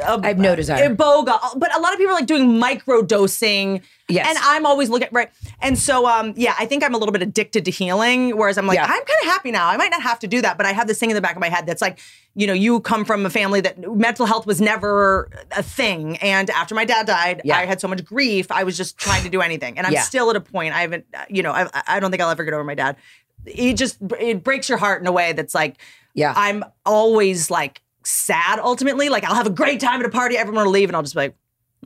Uh, I have no desire. Iboga, but a lot of people are like doing micro dosing. Yes. And I'm always looking right. And so um yeah, I think I'm a little bit addicted to healing. Whereas I'm like, Yeah. I'm kind of happy now. I might not have to do that, but I have this thing in the back of my head that's like, you know, you come from a family that mental health was never a thing. And after my dad died, Yeah. I had so much grief. I was just trying to do anything. And I'm Yeah. still at a point. I haven't, you know, I, I don't think I'll ever get over my dad. It just it breaks your heart in a way that's like, Yeah. I'm always like sad ultimately. Like I'll have a great time at a party, everyone will leave, and I'll just be like,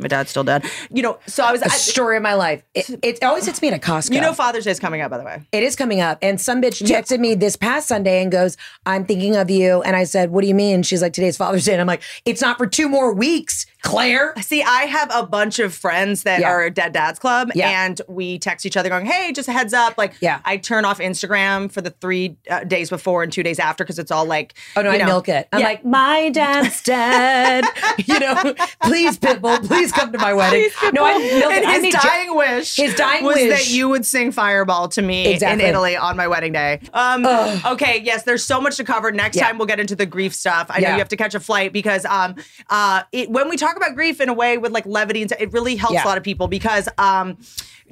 my dad's still dead. You know, so I was a I, story of my life. It, it always hits me at a Costco. you know Father's Day is coming up, by the way. It is coming up. And some bitch texted me this past Sunday and goes, I'm thinking of you. And I said, What do you mean? She's like, Today's Father's Day. And I'm like, It's not for two more weeks, Claire. See, I have a bunch of friends that Yeah. are Dead Dads Club, Yeah. and we text each other going, "Hey, just a heads up." Like, Yeah. I turn off Instagram for the three uh, days before and two days after because it's all like, Oh no, I know, milk it. I'm yeah. like, my dad's dead. you know, please, Pitbull, please come to my wedding. no, I milk and it. His jo- dying wish, His dying was wish. that you would sing Fireball to me Exactly. in Italy on my wedding day. Um, okay, yes, there's so much to cover. Next time we'll get into the grief stuff. I know you have to catch a flight because um, uh, it, when we talk about grief in a way with like levity, and it really helps Yeah. a lot of people because. Um,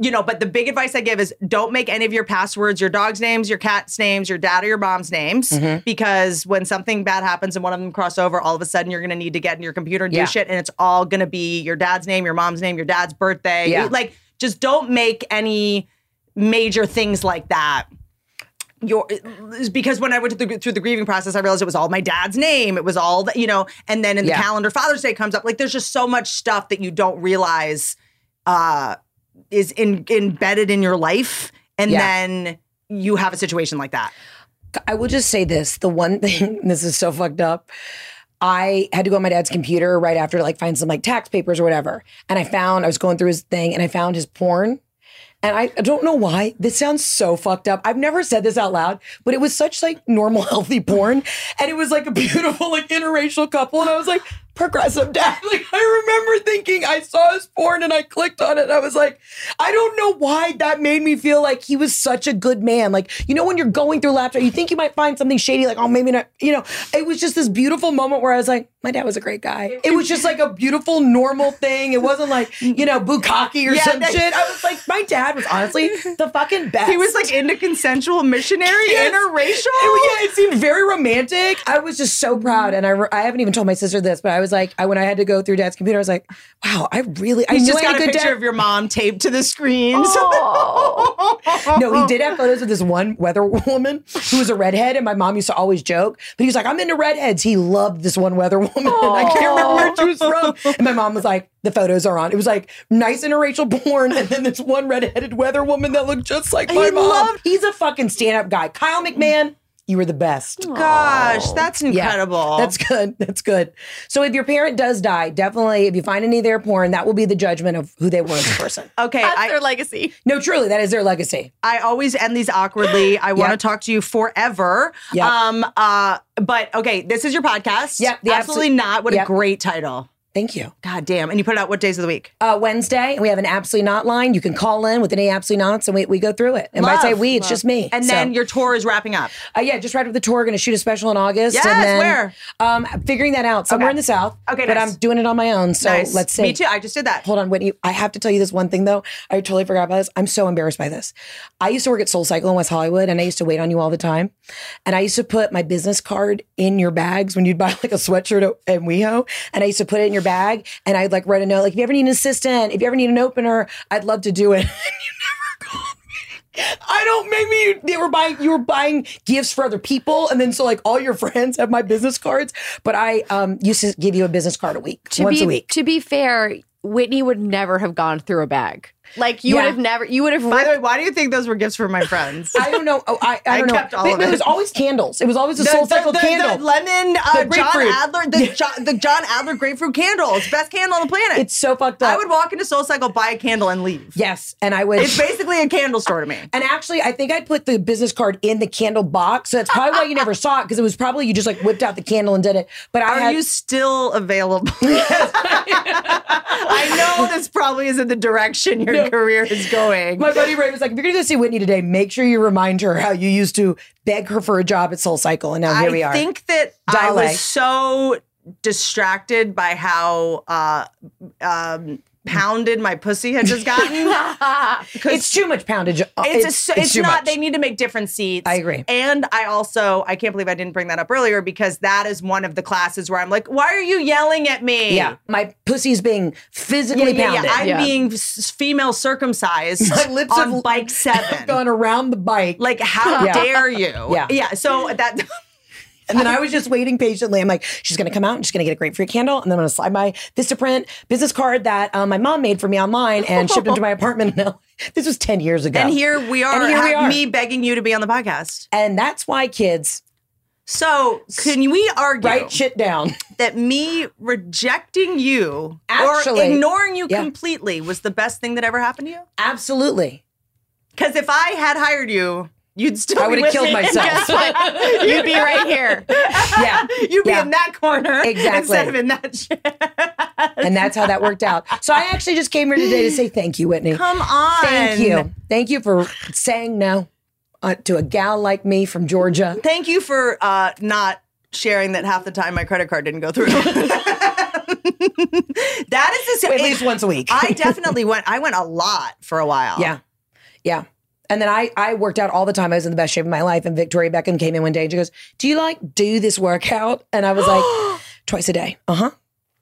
you know, but the big advice I give is don't make any of your passwords your dog's names, your cat's names, your dad or your mom's names, Mm-hmm. because when something bad happens and one of them cross over, all of a sudden you're going to need to get in your computer and Yeah. do shit, and it's all going to be your dad's name, your mom's name, your dad's birthday. Yeah. Like, just don't make any major things like that. Your because when I went through, through the grieving process, I realized it was all my dad's name. It was all that you know, and then in the Yeah. calendar, Father's Day comes up. Like there's just so much stuff that you don't realize uh, is in, embedded in your life, and Yeah. then you have a situation like that. I will just say this: the one thing, this is so fucked up. I had to go on my dad's computer right after to like find some like tax papers or whatever, and I found I was going through his thing and I found his porn. And I, don't know why. This sounds so fucked up. I've never said this out loud, but it was such like normal, healthy porn, and it was like a beautiful like interracial couple, and I was like progressive dad. Like I remember thinking I saw his porn and I clicked on it, and I was like, I don't know why that made me feel like he was such a good man. Like you know when you're going through laptop, you think you might find something shady, like oh maybe not. You know, it was just this beautiful moment where I was like, my dad was a great guy. It was just like a beautiful normal thing. It wasn't like you know bukkake or Yeah, some that- shit. I was like, my dad was honestly the fucking best. He was like into consensual missionary, Yes. interracial. It, yeah, it seemed very romantic. I was just so proud, and I, I haven't even told my sister this, but I was like, I, when I had to go through Dad's computer, I was like, wow, I really, I just got a good picture dad. of your mom taped to the screen. no, he did have photos of this one weather woman who was a redhead, and my mom used to always joke. But he was like, "I'm into redheads." He loved this one weather woman. I can't remember where she was from. And my mom was like, "The photos are on." It was like nice interracial porn, and then this one redheaded weather woman that looked just like my He mom. loved- He's a fucking stand-up guy. Kyle McMahan, you were the best. Gosh, that's Yeah, incredible. that's good. That's good. So if your parent does die, definitely if you find any of their porn, that will be the judgment of who they were as a person. okay. That's I, their legacy. No, truly, that is their legacy. I always end these awkwardly. I want to Yep. talk to you forever. Yep. Um. Uh. But okay, this is your podcast. Yep, the Absolutely absolute- not. What a great title. Thank you. God damn. And you put it out what days of the week? Uh, Wednesday, and we have an absolutely not line. You can call in with any absolutely nots, and we, we go through it. And by I say Love. we, it's just me. And So, then your tour is wrapping up. uh, yeah, just right up the tour. We're going to shoot a special in August. Yes, and then, where? Um, figuring that out somewhere Okay. in the south. Okay, but nice. I'm doing it on my own. So nice. let's see. Me too. I just did that. Hold on, Whitney. I have to tell you this one thing though. I totally forgot about this. I'm so embarrassed by this. I used to work at Soul Cycle in West Hollywood and I used to wait on you all the time. And I used to put my business card in your bags when you'd buy like a sweatshirt at WeHo. And I used to put it in your bag and I'd like write a note like, if you ever need an assistant, if you ever need an opener, I'd love to do it. And you never called me. I don't maybe you they were buying you were buying gifts for other people and then so like all your friends have my business cards but I um used to give you a business card a week To once be a week to be fair, Whitney would never have gone through a bag. Like you Yeah. would have never. You would have. By the way, why do you think those were gifts for my friends? I don't know. Oh, I, I I don't know. kept all But of It it. was always candles. It was always a The- soul the- cycle the- candle. The lemon, uh, The John. Adler, the, John, the John Adler grapefruit candles, best candle on the planet. it's so fucked up. I would walk into Soul Cycle, buy a candle, and leave. yes, and I would. It's basically a candle store to me. and actually, I think I'd put the business card in the candle box. So that's probably why you never saw it because it was probably you just like whipped out the candle and did it. But I Are had, you still available? I know this probably isn't the direction your career is going. My buddy Ray was like, if you're gonna go see Whitney today, make sure you remind her how you used to beg her for a job at Soul Cycle, and now here I we are. I think that I was so distracted by how uh, um, pounded my pussy had just gotten. It's too much poundage. Uh, it's a s- it's, too not. much. They need to make different seats. I agree. And I also I can't believe I didn't bring that up earlier because that is one of the classes where I'm like, why are you yelling at me? yeah, my pussy's being physically yeah, yeah. pounded. I'm Yeah. being s- female circumcised My lips on have bike seven. gone around the bike. Like, how Yeah. dare you? Yeah. yeah. So that And then I was just waiting patiently. I'm like, she's gonna come out and she's gonna get a grapefruit candle, and then I'm gonna slide my Vistaprint business card that um, my mom made for me online and shipped into my apartment. LA. This was 10 years ago. and here we are. And here we are. Me begging you to be on the podcast. And that's why kids So can we argue write shit down. that me rejecting you Actually, or ignoring you yeah. completely was the best thing that ever happened to you? Absolutely. Because if I had hired you, you'd still I would have killed myself. You'd be right here. yeah. You'd be Yeah. in that corner Exactly. instead of in that chair. And that's how that worked out. So I actually just came here today to say thank you, Whitney. Come on. Thank you. Thank you for saying no uh, to a gal like me from Georgia. Thank you for uh, not sharing that half the time my credit card didn't go through. that is the At least once a week. I definitely went. I went a lot for a while. Yeah. Yeah. And then I, I worked out all the time. I was in the best shape of my life. And Victoria Beckham came in one day and she goes, Do you like do this workout? And I was like, Twice a day. Uh huh.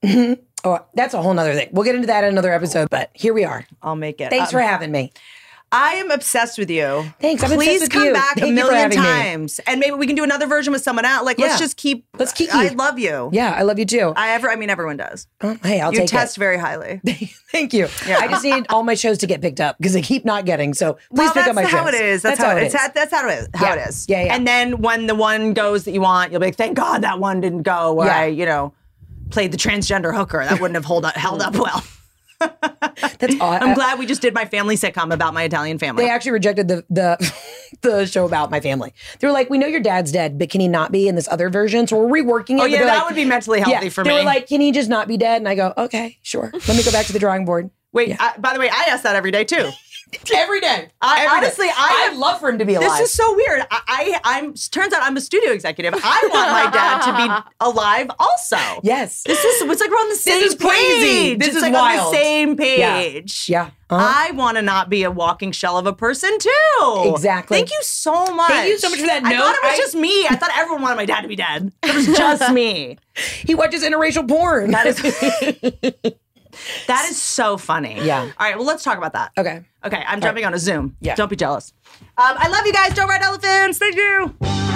Mhm. Oh, that's a whole nother thing. We'll get into that in another episode, but here we are. I'll make it. Thanks Um, for having me. I am obsessed with you. Thanks, I'm Please come you. back Thank a million having me. times, and maybe we can do another version with someone else. Like, Yeah. let's just keep. Let's keep. I love you. Yeah, I love you too. I ever. I mean, everyone does. Oh, hey, I'll you take test it. very highly. Thank you. Yeah. I just need all my shows to get picked up because they keep not getting. So please well, pick up my shows. That's how it is. That's, how, it is. That's how it is. How Yeah. it is. Yeah, yeah. And then when the one goes that you want, you'll be like, "Thank God that one didn't go." Where Yeah. I, you know, played the transgender hooker. That wouldn't have hold up, held up well. That's odd. I'm glad we just did my family sitcom about my Italian family. They actually rejected the the the show about my family. They were like, "We know your dad's dead, but can he not be in this other version?" So we're reworking it. Oh, yeah, that like- would be mentally healthy for they me. They were like, "Can he just not be dead?" And I go, "Okay, sure. Let me go back to the drawing board." Wait, I, by the way, I ask that every day too. Every day. I, Every day. honestly, I I'd love for him to be alive. This is so weird. I, I, I'm. Turns out I'm a studio executive. I want my dad to be alive also. Yes. This is. It's like we're on the same This is crazy. page. This it's is like on the same Yeah. page. Yeah. Uh-huh. I want to not be a walking shell of a person too. Exactly. Thank you so much. Thank you so much for that I note. thought it was I- just me. I thought everyone wanted my dad to be dead. It was just me. he watches interracial porn. That is. That is so funny. Yeah. All right. Well, let's talk about that. okay. Okay, I'm jumping on a Zoom. Yeah. Don't be jealous. Um, I love you guys. Don't ride elephants. Thank you.